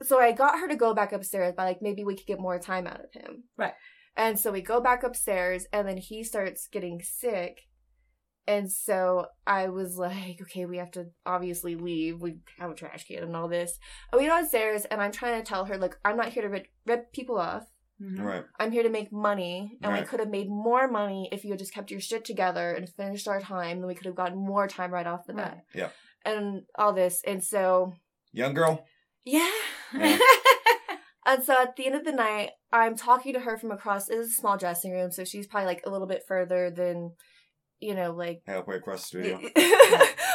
so I got her to go back upstairs by like, maybe we could get more time out of him. Right. And so we go back upstairs, and then he starts getting sick. And so I was like, okay, we have to obviously leave. We have a trash can and all this. And we go downstairs, and I'm trying to tell her, like, I'm not here to rip, rip people off. Mhm. Right. I'm here to make money, and we could have made more money if you had just kept your shit together and finished our time. Then we could have gotten more time right off the bat. Right. Yeah. And all this, and so Young girl. yeah. Yeah. And so at the end of the night, I'm talking to her from across. It is a small dressing room, so she's probably like a little bit further than, you know, like. Halfway across the studio.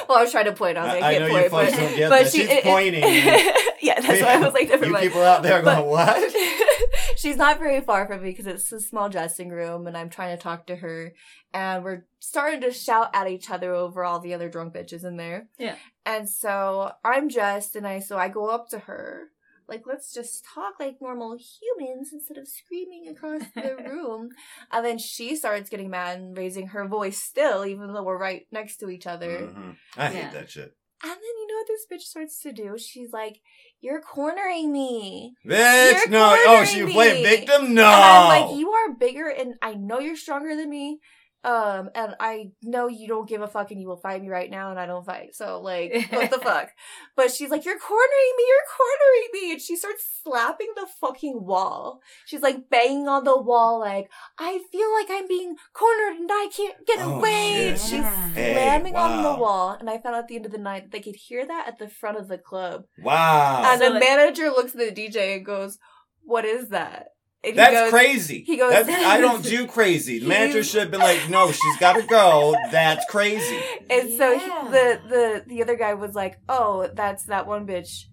well, I was trying to point. I was I, like, I I know can't you point, folks but, don't get but that. she, She's it- it- pointing. yeah, that's why I was like, never you mind. people out there But- going, what? She's not very far from me because it's a small dressing room, and I'm trying to talk to her, and we're starting to shout at each other over all the other drunk bitches in there. Yeah. And so I'm dressed, and I so I go up to her, like let's just talk like normal humans instead of screaming across the room. And then she starts getting mad and raising her voice still, even though we're right next to each other. Mhm. I hate Yeah. that shit. And then you know what this bitch starts to do? She's like, "You're cornering me." Bitch, You're no. Oh, she cornering played victim? No. And I'm like, you are bigger and I know you're stronger than me. Um, and I know you don't give a fuck and you will fight me right now and I don't fight. So like, what the fuck? But she's like, you're cornering me, you're cornering me. And she starts slapping the fucking wall. She's like banging on the wall like, I feel like I'm being cornered and I can't get Oh, away. shit. She's Yeah. Hey, slamming on the wall. And I found out at the end of the night that they could hear that at the front of the club. Wow. And So the it- manager looks at the DJ and goes, what is that? And he That's goes- crazy. he goes- That's, I don't do crazy. The manager should have been like, no, she's got to go. That's crazy. And so he, the the the other guy was like, "Oh, that's that one bitch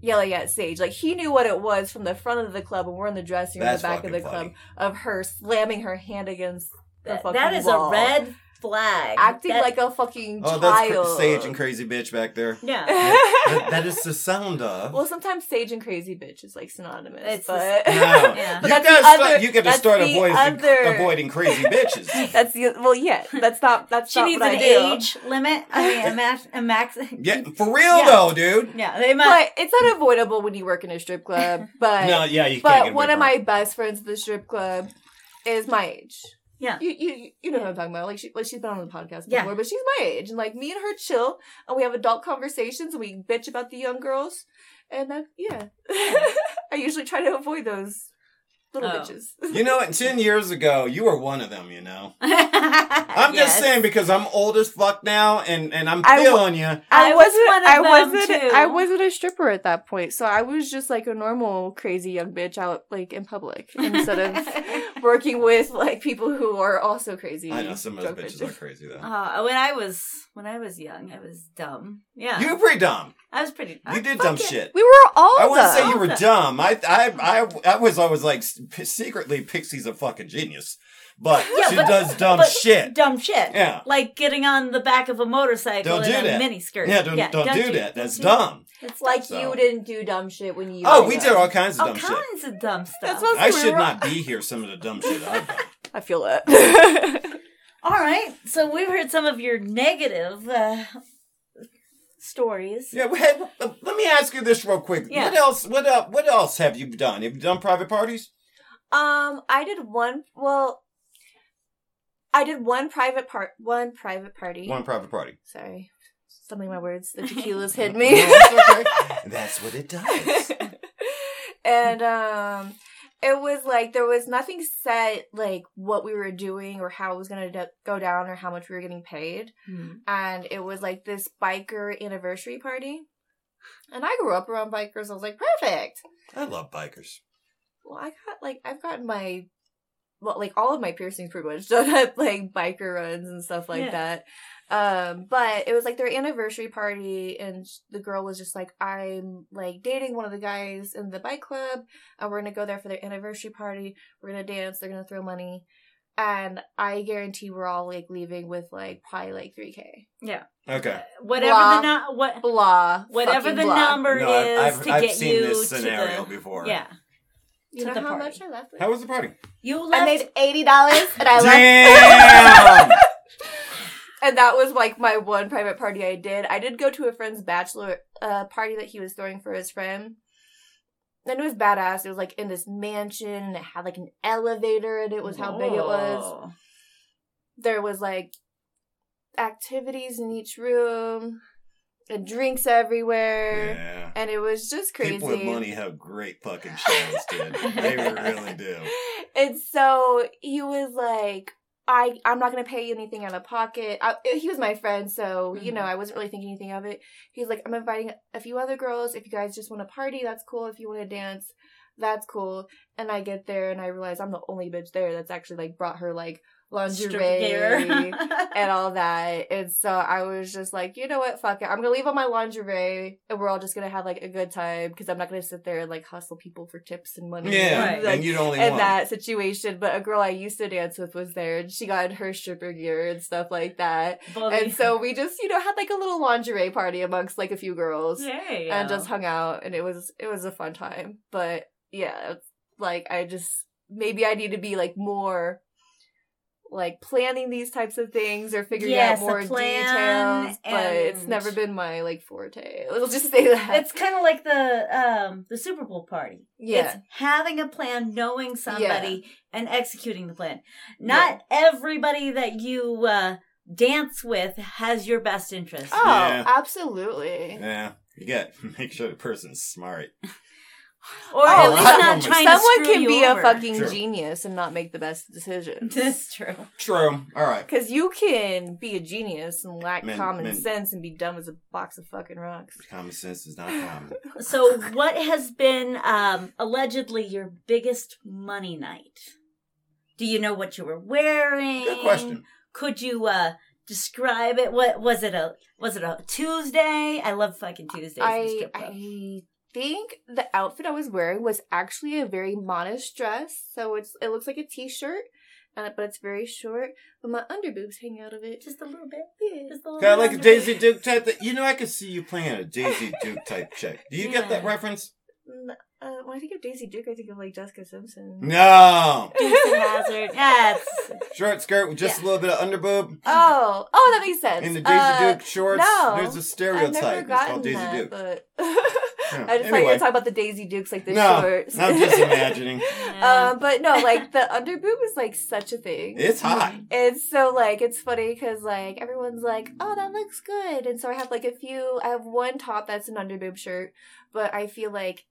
yelling at Sage." Like he knew what it was from the front of the club, and we're in the dressing room, That's the back of the fucking club, of her slamming her hand against the That- fucking that is wall, a red flag. acting That- like a fucking Oh, that's cra- child. Sage and crazy bitch back there. yeah. That- that is the sound of. well, sometimes Sage and crazy bitch is like synonymous, It's but No. Yeah. But you that's gotta the start, other- you got to that's start the avoiding, other- avoiding crazy bitches. that's the well, yeah, that's not that's She not needs what an I do. age limit. I mean, a max. A max. Yeah, for real Yeah. though, dude. Yeah, they might. But it's unavoidable when you work in a strip club. But No, yeah, you can't. But get one of from my best friends at the strip club is my age. Yeah. You you you know what I'm talking about. Like she like she's been on the podcast Yeah. before, but she's my age. And like me and her chill and we have adult conversations and we bitch about the young girls. And that yeah. I usually try to avoid those little Oh. bitches. You know, what? ten years ago, you were one of them. You know, I'm I'm just saying because I'm old as fuck now, and and I'm I w- feeling you. I was one of I them, wasn't too. I wasn't a stripper at that point. So I was just like a normal crazy young bitch out like in public instead of working with like people who are also crazy. I know some of those drug bitches are crazy though. Uh, when I was when I was young, I was dumb. Yeah, You were pretty dumb. I was pretty. You did dumb it. shit. We were all I wouldn't say you were dumb. dumb. I, I, I, I was always like p- secretly Pixie's a fucking genius, but Yeah, she but- does dumb but shit. Dumb shit. Yeah. Like getting on the back of a motorcycle Don't in do a that. mini skirt. Yeah, don't, don't, do that. That's dumb. It's Like So- you didn't do dumb shit when you. Oh, were we young. did all kinds of all dumb shit. kinds of dumb stuff. That's I should not be here. Some of the dumb shit I've done. I feel that. All right, so we've heard some of your negative uh, stories. Yeah, well, hey, uh, let me ask you this real quick. Yeah. What else? What uh, What else have you done? Have you done private parties? Um, I did one. Well, I did one private part. One private party. One private party. Sorry, stumbling my words. The tequila's hit me. it's okay. That's what it does. and um it was like there was nothing set like what we were doing or how it was going to d- go down or how much we were getting paid Hmm. and it was like this biker anniversary party and i grew up around bikers i was like perfect I love bikers. Well i got like i've gotten my well like all of my piercings pretty much done at like biker runs and stuff like Yeah. that um but it was like their anniversary party and the girl was just like i'm like dating one of the guys in the bike club and we're gonna go there for their anniversary party we're gonna dance they're gonna throw money and i guarantee we're all like leaving with like probably like 3k Yeah. Okay. Whatever Blah. the no- what blah whatever the blah. number No, is I've, I've, to I've get seen you this to scenario the before. yeah. You know how party. much i left with How was the party? You i left. made $80 and i left Damn. and that was like my one private party I did. I did go to a friend's bachelor uh, party that he was throwing for his friend. And it was badass. It was like in this mansion and it had like an elevator and it was how big it was. There was like activities in each room and drinks everywhere. Yeah. And it was just crazy. People with money have great fucking shows, dude. They really do. And so he was like, I, I'm not going to pay you anything out of pocket. I, he was my friend, so, you Mhm. know, I wasn't really thinking anything of it. He's like, I'm inviting a few other girls. If you guys just want to party, that's cool. If you want to dance, that's cool. And I get there and I realize I'm the only bitch there that's actually like brought her like lingerie gear. and all that. And so I was just like, you know what, fuck it. I'm gonna leave all my lingerie and we're all just gonna have like a good time because I'm not gonna sit there and like hustle people for tips and money. Yeah, Right. Like, and you'd only in that situation. But a girl I used to dance with was there and she got her stripper gear and stuff like that. Both And so we just, you know, had like a little lingerie party amongst like a few girls there you and go. just hung out and it was it was a fun time. But yeah, like I just maybe I need to be like more like planning these types of things or figuring Yes, out more details, but it's never been my like forte. We'll just say that. It's kind of like the um the Super Bowl party. yeah. It's having a plan, knowing somebody, and executing the plan. Not everybody that you uh, dance with has your best interest. Oh, Yeah. absolutely. Yeah. You got make sure the person's smart. Or Oh, at least right. not trying to Someone screw can you be over. a fucking Sure. genius and not make the best decisions. That's true. True. All right. Because you can be a genius and lack Man- common man- sense and be dumb as a box of fucking rocks. Common sense is not common. So, what has been um, allegedly your biggest money night? Do you know what you were wearing? Good question. Could you uh, describe it? What was it? A was it a Tuesday? I love fucking Tuesdays. in the I strip club. I think the outfit I was wearing was actually a very modest dress. So it's it looks like a t-shirt, uh, but it's very short. But my underboobs hang out of it. just a little bit. Yeah. Just a little. Kind of bit like a Daisy. Duke type. Thing. You know, I could see you playing a Daisy Duke type chick. Do you get that reference? N- Uh, when I think of Daisy Duke, I think of like Jessica Simpson. No. Dukes Hazzard. Yeah, it's, Short skirt with just a little bit of underboob. Oh, oh, that makes sense. In the Daisy Uh, Duke shorts, no, there's a I've stereotype. never It's called Daisy that, Duke. but Yeah. I just thought you Anyway. were talking about the Daisy Dukes, like the No, shorts. I'm just imagining. yeah. um, but no, like the underboob is like such a thing. It's hot. And so like it's funny because like everyone's like, oh, that looks good, and so I have like a few. I have one top that's an underboob shirt, but I feel like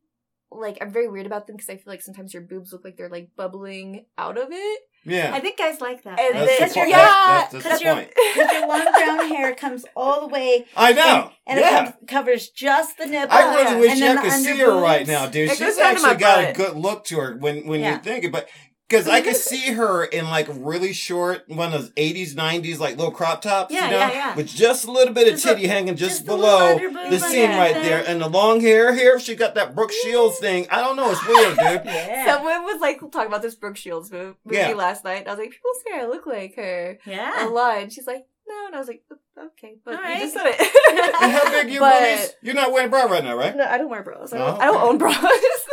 like I'm very weird about them because I feel like sometimes your boobs look like they're like bubbling out of it. Yeah. I think guys like that. And right? That's the Because your, point. yeah, That's, that's, because the your, point. because your long brown hair comes all the way I know. and, and yeah. it comes, covers just the nipple. I really wish and you could see her right now, dude. It She's goes down to my actually got a good look to her when when Yeah. you think it, but because I could see her in like really short, one of those eighties, nineties, like little crop tops, Yeah, you know, yeah, yeah. with just a little bit of Just a- titty hanging just, just below the on seam it. right there, and the long hair here. She got that Brooke Shields thing. I don't know. It's weird, dude. Yeah. Someone was like talking about this Brooke Shields mo- movie Yeah. last night. And I was like, people say I look like her yeah. a lot. And she's like, no. And I was like, okay, but All you right. just said And how big it. are your But- boobies? You're not wearing a bra right now, right? No, I don't wear bras. I don't, Oh, I don't own bras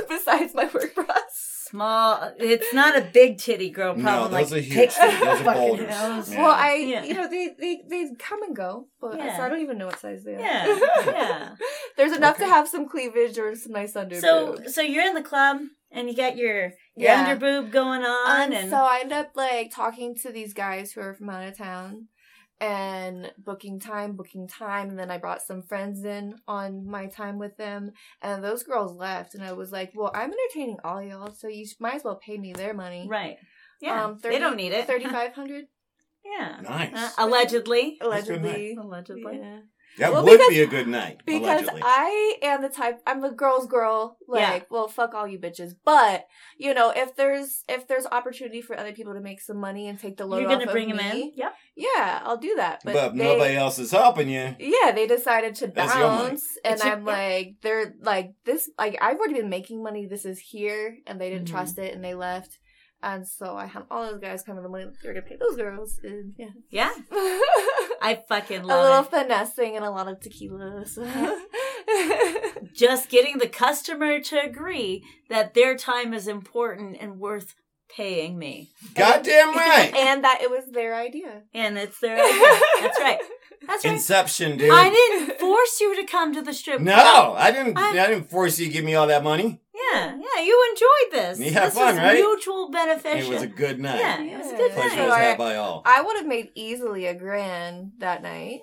besides my work bras. Small. It's not a big titty girl No, those like, are huge. Those are boulders. Yeah. Well, I, Yeah. you know, they, they they come and go, but Yeah. so I don't even know what size they are. Yeah, yeah. There's enough Okay. to have some cleavage or some nice under. So, so you're in the club and you got your your Yeah. underboob going on, Um, and so I end up like talking to these guys who are from out of town and booking time, booking time, and then I brought some friends in on my time with them, and those girls left, and I was like, "Well, I'm entertaining all y'all, so you might as well pay me their money." right. Yeah, um, they don't need it. Thirty five hundred yeah, Nice. Uh, allegedly. allegedly. Allegedly. Yeah. That well, would because- be a good night. Because allegedly. I am the type I'm a girl's girl. Like, Yeah. well, fuck all you bitches. But you know, if there's if there's opportunity for other people to make some money and take the load You're gonna of bring them me, in. Yep. Yeah, I'll do that. But, but they, nobody else is helping you. Yeah, they decided to That's bounce, and It's I'm like, they're like this. Like I've already been making money. This is here, and they didn't Mhm. trust it, and they left. And so I had all those guys come in the money. They're gonna pay those girls, and yeah, Yeah, I fucking love a little love it. finessing and a lot of tequila. So. Just getting the customer to agree that their time is important and worth paying me, Goddamn right. and that it was their idea. and it's their idea. That's right. That's right. Inception, dude. I didn't force you to come to the strip. club. No, I didn't. I, I- didn't force you to give me all that money. Yeah, yeah. You enjoyed this. You had this fun, was right? mutual beneficial. It was a good night. Yeah, it was a good Pleasure night. was had I- by all. I would have made easily a grand that night.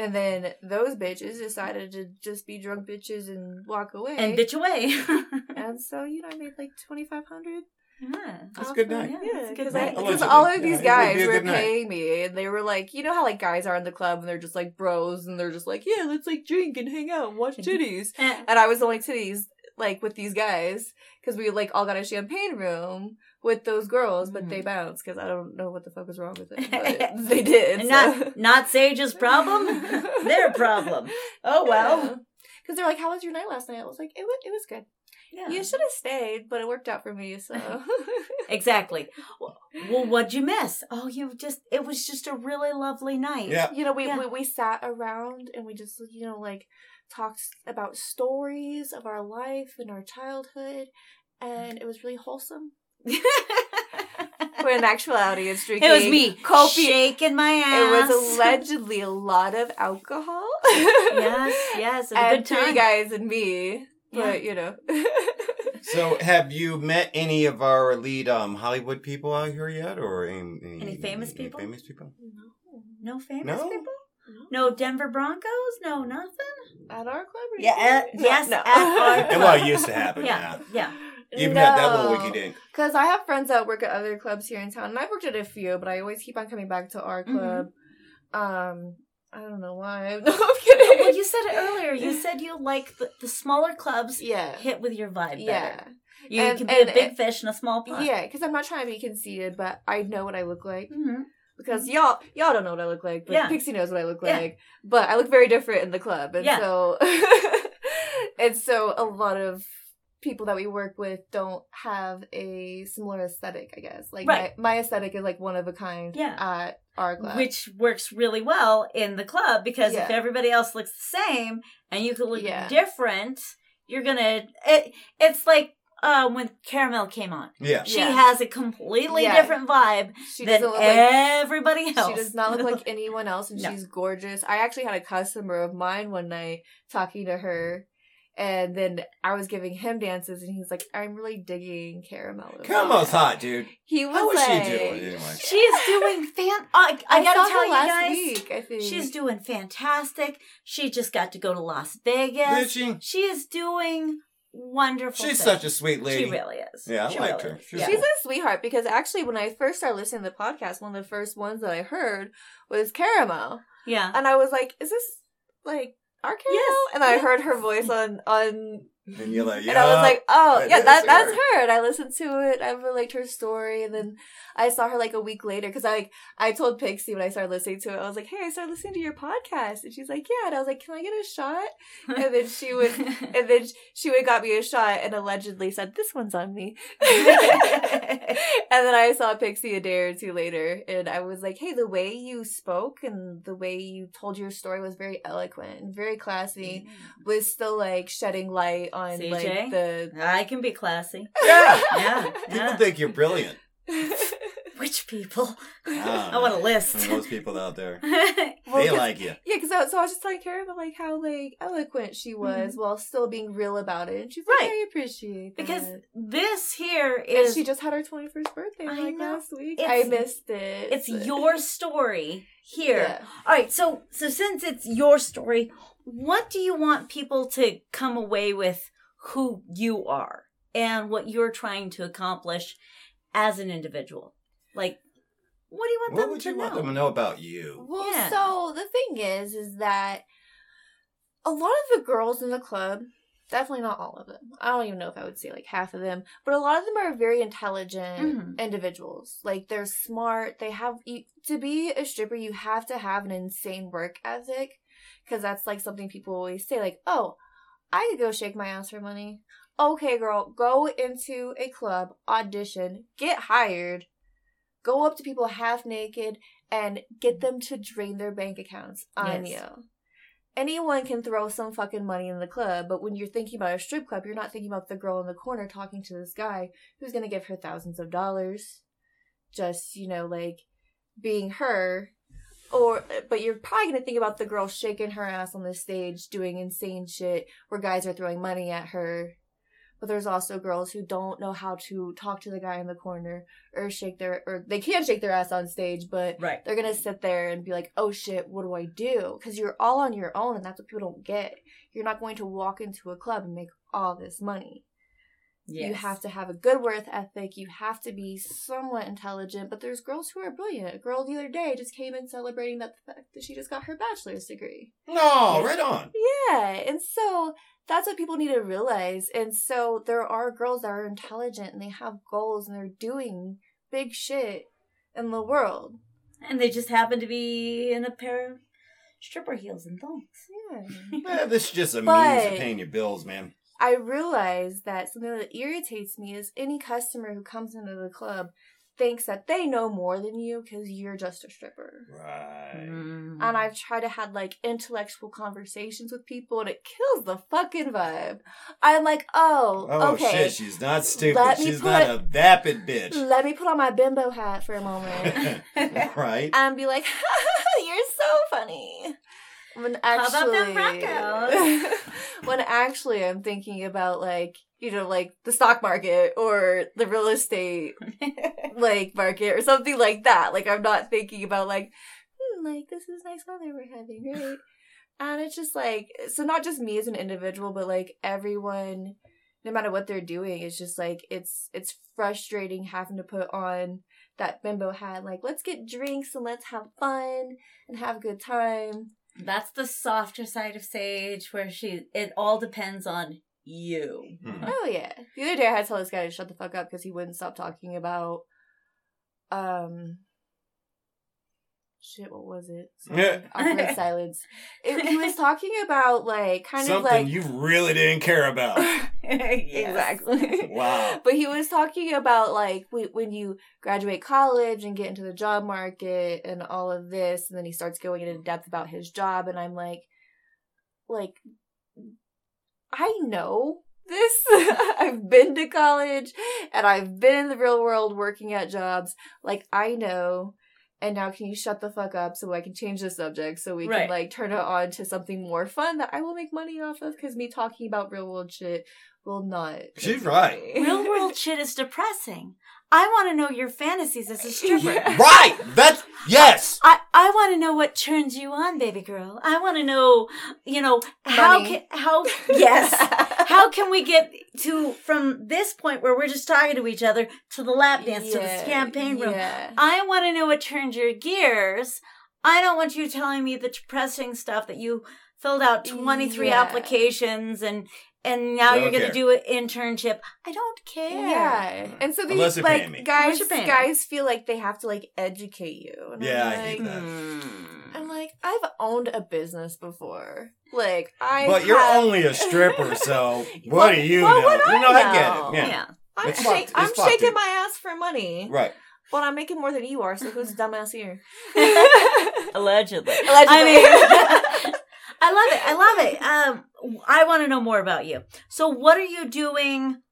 And then those bitches decided to just be drunk bitches and walk away. and bitch away. And so, you know, I made like 2500 yeah. That's a good night. Yeah, Yeah, that's a good because night. Allegedly. all of these it would guys were good night. paying me, and they were like, you know how like guys are in the club and they're just like bros, and they're just like, yeah, let's like drink and hang out and watch titties. Eh, And I was the only titties like with these guys because we like all got a champagne room with those girls, but they mm-hmm. bounced because I don't know what the fuck was wrong with it, but they did. and so. not not Sage's problem. Their problem. Oh well. Because they're like, "How was your night last night?" I was like, "It was, it was good. Yeah. You should have stayed, but it worked out for me." So Exactly. Well, what'd you miss? Oh, you just it was just a really lovely night. Yeah. you know, we, Yeah. we we sat around and we just you know like talked about stories of our life and our childhood, and it was really wholesome. But in actuality, it's drinking. It was me copious. shaking my ass. It was allegedly a lot of alcohol. yes, yes, a and good time. three guys and me. But you know, So, have you met any of our lead um, Hollywood people out here yet, or any, Any famous any people? famous people? No famous No? people. No Denver Broncos. No nothing. at our club. or Yeah, at- something? yes, at our And well, it used to happen. Yeah, Yeah, yeah. you've had that little wiki dink. Because I have friends that work at other clubs here in town, and I've worked at a few, but I always keep on coming back to our Mm-hmm. club. Um, I don't know why. No, I'm kidding. Well, you said it earlier. You said you like the, the smaller clubs yeah, hit with your vibe yeah. You And- can be a big fish in a small pond. yeah. Because I'm not trying to be conceited, but I know what I look like. hmm Because y'all, y'all don't know what I look like, but Yeah. Pixie knows what I look Yeah. like. But I look very different in the club, and Yeah. so, and so a lot of people that we work with don't have a similar aesthetic. I guess like Right. my my aesthetic is like one of a kind. Yeah. at our club. Which works really well in the club because if everybody else looks the same and you can look different, you're gonna. It, it's like uh, when Caramel came on. Yeah. She Yeah. has a completely Yeah. different vibe she than doesn't look like everybody else. She does not look like anyone else, and No. she's gorgeous. I actually had a customer of mine one night talking to her, and then I was giving him dances, and he's like, "I'm really digging Caramel." Caramel's hot, dude. He was How is like, she doing anyway? She's doing fan. I, I, I, gotta tell you guys, week. I think she's doing fantastic. She just got to go to Las Vegas. Did she? She is doing wonderful. She's things. such a sweet lady. She really is. Yeah, I she liked really her. She's Yeah. She's a sweetheart because actually, when I first started listening to the podcast, one of the first ones that I heard was Caramel, yeah. and I was like, "Is this like our Caramel?" Yes. And I heard her voice on on And you're like, yeah. And I was like, oh, that yeah, is that, that's her. her. And I listened to it. I really liked her story. And then I saw her like a week later because I like I told Pixie when I started listening to it, I was like, hey, I started listening to your podcast. And she's like, yeah. And I was like, can I get a shot? And then she would, and then she would got me a shot and allegedly said, this one's on me. and then I saw Pixie a day or two later, and I was like, "Hey, the way you spoke and the way you told your story was very eloquent and very classy. Mm. Was still like shedding light on CJ? like the I can be classy. Yeah. Yeah. People yeah. think you're brilliant. Which people? Ah, I want a list. From those people out there. Well, they 'cause- like you. Yeah, because I, so I was just telling Karen about like how like eloquent she was while still being real about it, and she's like, Mm-hmm. Right. "I appreciate that." because this here is. and she just had her twenty first birthday I like know. last week. It's- I missed it. it's your story here. Yeah. All right, so so since it's your story, what do you want people to come away with who you are and what you're trying to accomplish as an individual? Like what do you want What them would to you know? want them to know about you? Well, Yeah. so the thing is, is that a lot of the girls in the club, definitely not all of them. I don't even know if I would say like half of them, but a lot of them are very intelligent Mhm. individuals. Like they're smart. They have you, to be a stripper. You have to have an insane work ethic because that's like something people always say. Like, oh, I could go shake my ass for money. Okay, girl, go into a club, audition, get hired, go up to people half naked, and get them to drain their bank accounts on Yes. you. Anyone can throw some fucking money in the club, but when you're thinking about a strip club, you're not thinking about the girl in the corner talking to this guy who's gonna give her thousands of dollars. Just, you know, like being her. Or, but you're probably gonna think about the girl shaking her ass on the stage, doing insane shit where guys are throwing money at her. But there's also girls who don't know how to talk to the guy in the corner or shake their, or they can shake their ass on stage, but Right. they're gonna sit there and be like, "Oh shit, what do I do?" Because you're all on your own, and that's what people don't get. You're not going to walk into a club and make all this money. You have to have a good worth ethic. You have to be somewhat intelligent. But there's girls who are brilliant. A girl the other day just came in celebrating that the fact that she just got her bachelor's degree. No, right on. Yeah, and so that's what people need to realize. And so there are girls that are intelligent and they have goals and they're doing big shit in the world. And they just happen to be in a pair of stripper heels and thongs. Yeah. This is just a means of paying your bills, man. I realize that something that irritates me is any customer who comes into the club, thinks that they know more than you because you're just a stripper. Right. Mm. And I've tried to have like intellectual conversations with people, and it kills the fucking vibe. I'm like, oh, Oh okay. shit, she's not stupid. Let She's put- not a vapid bitch. Let me put on my bimbo hat for a moment right? and be like, "You're so funny." When How about actually, when actually, I'm thinking about like you know, like the stock market or the real estate like market or something like that. Like I'm not thinking about like, hmm, like this is nice weather we're having, right? and it's just like so not just me as an individual, but like everyone, no matter what they're doing, it's just like it's it's frustrating having to put on that bimbo hat. Like let's get drinks and let's have fun and have a good time. That's the softer side of Sage, where she. It all depends on you. Mhm. Oh yeah. The other day I had to tell this guy to shut the fuck up because he wouldn't stop talking about um shit, what was it? Sorry. Yeah. Awkward silence. It, he was talking about like kind Something of like something you really didn't care about. exactly. Wow. But he was talking about like when you graduate college and get into the job market and all of this, and then he starts going into depth about his job, and I'm like, like, I know this. I've been to college and I've been in the real world working at jobs. Like, I know. And now, can you shut the fuck up so I can change the subject so we Right. can like turn it on to something more fun that I will make money off of? Because me talking about real world shit will not. She's right. money. Real world shit is depressing. I want to know your fantasies as a stripper. Yeah. Right! That's yes! I, I want to know what turns you on, baby girl. I want to know, you know, how Money. can how yes, how can we get to from this point where we're just talking to each other to the lap dance to the Yeah, champagne room. yeah. I want to know what turns your gears. I don't want you telling me the depressing stuff that you filled out 23 Yeah. applications and and now you're going to do an internship. I don't care. Yeah, and so these you're me. like guys, Unless you're paying me. guys feel like they have to like educate you. And Yeah, I'm I hate like, that. Hmm. I'm like, I've owned a business before. Like I, But you're have- only a stripper, so what Well- do you well, know? what you know, I I get it. Yeah. yeah. I'm, It's shak- fucked. I'm It's shaking dude. my ass for money, Right. but I'm making more than you are. So who's dumbass here? Allegedly. Allegedly. I mean, I love it. I love it. Um, I want to know more about you. So, what are you doing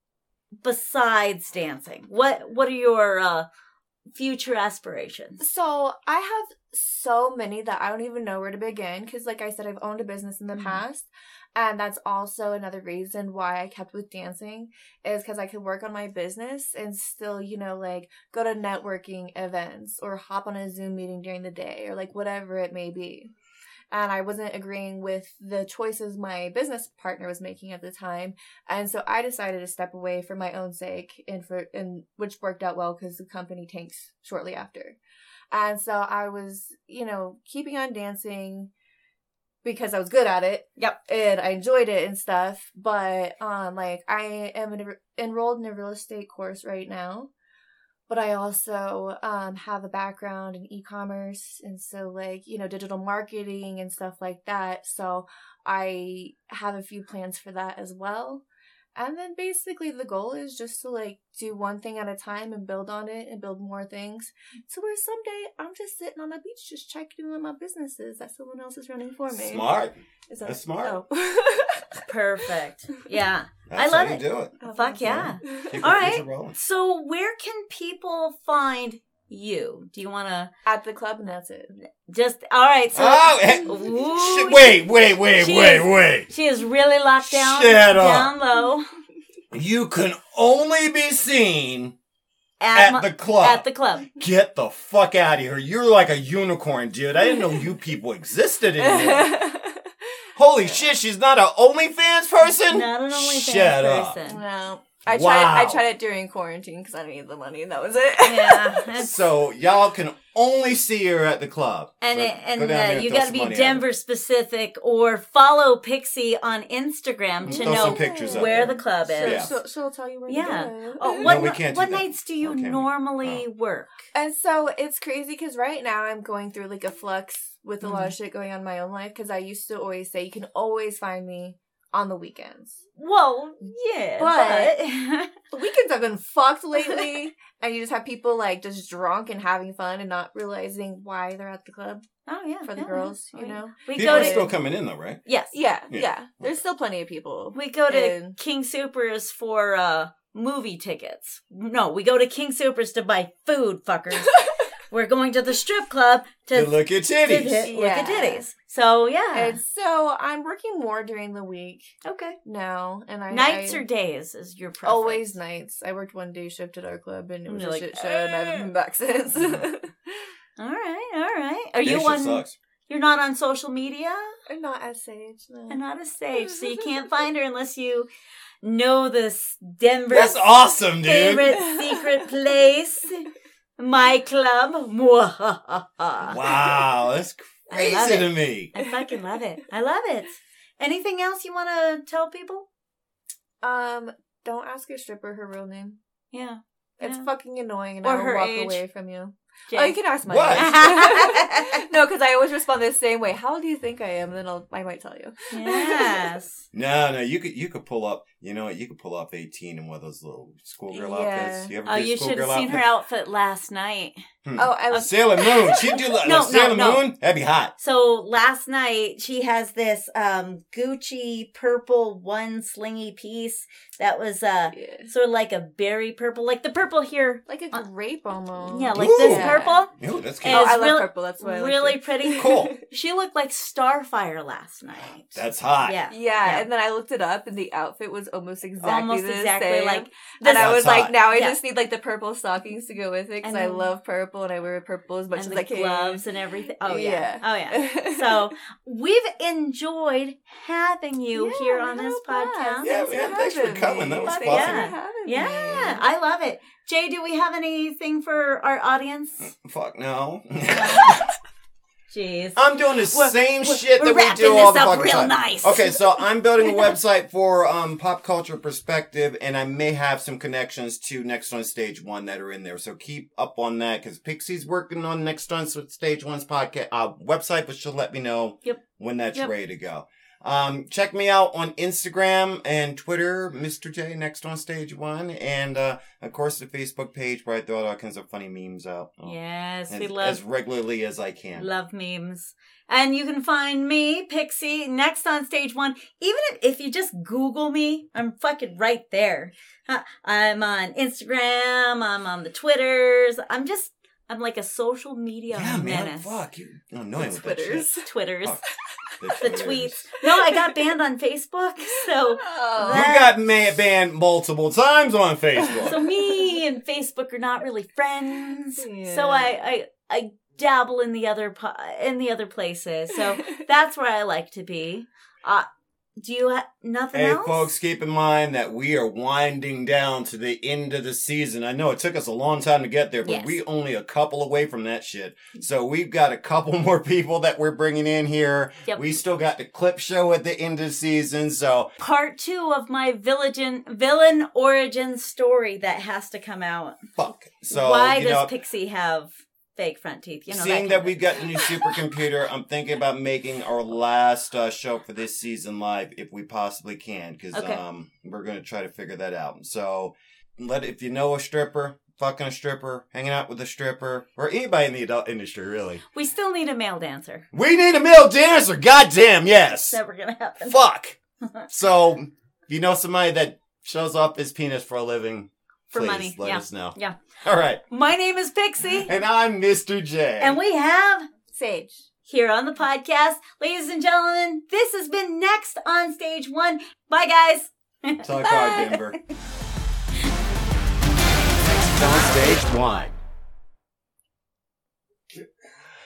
besides dancing? What What are your uh, future aspirations? So I have so many that I don't even know where to begin because, like I said, I've owned a business in the Mhm. past, and that's also another reason why I kept with dancing is because I could work on my business and still, you know, like go to networking events or hop on a Zoom meeting during the day or like whatever it may be. And I wasn't agreeing with the choices my business partner was making at the time, and so I decided to step away for my own sake, and for and which worked out well because the company tanks shortly after. And so I was, you know, keeping on dancing because I was good at it. Yep. And I enjoyed it and stuff. But um like I am en- enrolled in a real estate course right now. But I also um have a background in e-commerce and so like, you know, digital marketing and stuff like that. So I have a few plans for that as well. And then basically the goal is just to like do one thing at a time and build on it and build more things. So where someday I'm just sitting on the beach just checking in with my businesses that someone else is running for me. Smart. Is That's smart. Oh. Perfect. Yeah. That's love how you it. do it. Oh, Fuck thank you. yeah. Keep All it- right. keep it rolling. So, where can people find you? Do you want to At the club and that's it. just? All right. So, oh, eh, Ooh, shit, wait, wait, wait, She wait, is- wait. she is really locked down. Shut up. down low You can only be seen at, at my- the club. At the club. Get the fuck out of here. You're like a unicorn, dude. I didn't know you people existed anymore. Holy shit, she's not an OnlyFans person? Not an OnlyFans Shut up. no. I tried I tried it during quarantine because I needed the money and that was it. Yeah. So y'all can only see her at the club. And So it, and uh, you got to be Denver specific or follow Pixie on Instagram to Throw know pictures where the club She'll, is. Yeah. she'll, she'll tell you where Yeah. to go. Oh, No, what, we can't do what that. nights do you Okay. normally work? And so it's crazy because right now I'm going through like a flux with a lot of shit going on in my own life because I used to always say you can always find me on the weekends. Well, yeah, But- but, The weekends have been fucked lately, and you just have people like just drunk and having fun and not realizing why they're at the club oh yeah, for the yeah. girls. Oh, You yeah. know, we People go are to still coming in though, right? yes, yeah, Yeah. yeah. There's still plenty of people. we go to And- King Supers for uh movie tickets. No, we go to King Supers to buy food, fuckers. We're going to the strip club to, To look at to titties. hit- look at Yeah. titties. So yeah, And so I'm working more during the week okay. now, and I Nights I- or days is your preference? always nights. I worked one day shift at our club, and it was you're a like, shit show, and I haven't been back since. All right, all right. Are That you shit on? sucks. You're not on social media I'm not as sage. No. and not a stage, so you can't find her unless you know this Denver That's awesome, dude. favorite secret place, my club. Mwahaha. Wow, that's crazy it. to me. I fucking love it. I love it. Anything else you want to tell people? Um, don't ask a stripper her real name. Yeah. It's Yeah. fucking annoying, and Or I will her walk age. away from you. Jay. Oh, you can ask my What? age. no, because I always respond the same way. How old do you think I am? Then I'll I might tell you. yes. No, no, you could you could pull up. You know what? You could pull off eighteen in one of those little schoolgirl Yeah. outfits. You ever Oh, do you should have schoolgirl seen her outfit? outfit last night. Hmm. Oh, I was. Sailor Moon. She'd do like No, like Sailor no, no. Moon. That'd be hot. So last night she has this um Gucci purple one slingy piece that was uh Yeah. sort of like a berry purple, like the purple here. Like a grape almost. Yeah, like Ooh. this Yeah. purple. Ew, that's And cute. Oh, it's I love real- purple. That's why I like really it. pretty. Cool. She looked like Starfire last night. That's hot. yeah. Yeah, Yeah. and then I looked it up, and the outfit was almost exactly Almost the exactly same. like and I was That's like, now I Yeah. just need like the purple stockings to go with it because And I love purple and I wear purple as much and as the I can. gloves and everything. Oh yeah. Yeah. Oh yeah. So we've enjoyed having you Yeah, here on this podcast. blast. Yeah, Thanks man, for thanks for coming. me. That was fun. for having me. Yeah, I love it. Jay, do we have anything for our audience? Mm, fuck no. Jeez. I'm doing the We're- same we're- shit we're that we do all the fucking real time. nice. Okay, so I'm building a website for um, pop culture perspective, and I may have some connections to Next on Stage One that are in there. So keep up on that because Pixie's working on Next on Stage One's podcast uh, website, but she'll let me know Yep. when that's Yep. ready to go. Um, check me out on Instagram and Twitter, Mr. J Next on Stage One, and uh, of course the Facebook page where I throw all kinds of funny memes out. uh, Yes, as, we love as regularly as I can. Love memes. And you can find me, Pixie, next on stage one. Even if, if you just Google me, I'm fucking right there. I'm on Instagram, I'm on the Twitters. I'm just, I'm like a social media yeah, man, menace. fuck you. You're annoying with that shit. Twitters. Twitters. Fuck. The tweets. No, I got banned on Facebook. So, Oh. You got ma- banned multiple times on Facebook. so me and Facebook are not really friends. Yeah. So I, I, I dabble in the other, po- in the other places. So that's where I like to be. Uh, do you have nothing hey, else? folks, keep in mind that we are winding down to the end of the season. I know it took us a long time to get there, but Yes. we only a couple away from that shit. Mm-hmm. So we've got a couple more people that we're bringing in here. Yep. We still got the clip show at the end of the season. So part two of my villain villain origin story that has to come out. fuck. So Why does know, Pixie have fake front teeth? You know, Seeing kind that we've got the new supercomputer, I'm thinking about making our last uh, show for this season live if we possibly can, because Okay. um, we're going to try to figure that out. So, let if you know a stripper, fucking a stripper, hanging out with a stripper, or anybody in the adult industry, really. We still need a male dancer. We need a male dancer. Goddamn, yes. That's never gonna happen. Fuck. So, if you know somebody that shows off his penis for a living, For please money, let yeah. us know. Yeah. All right. My name is Pixie, And I'm Mr. J. and we have Sage. here on the podcast, ladies and gentlemen, this has been next on stage one. Bye, guys. Talk Bye. hard, Denver. On stage one.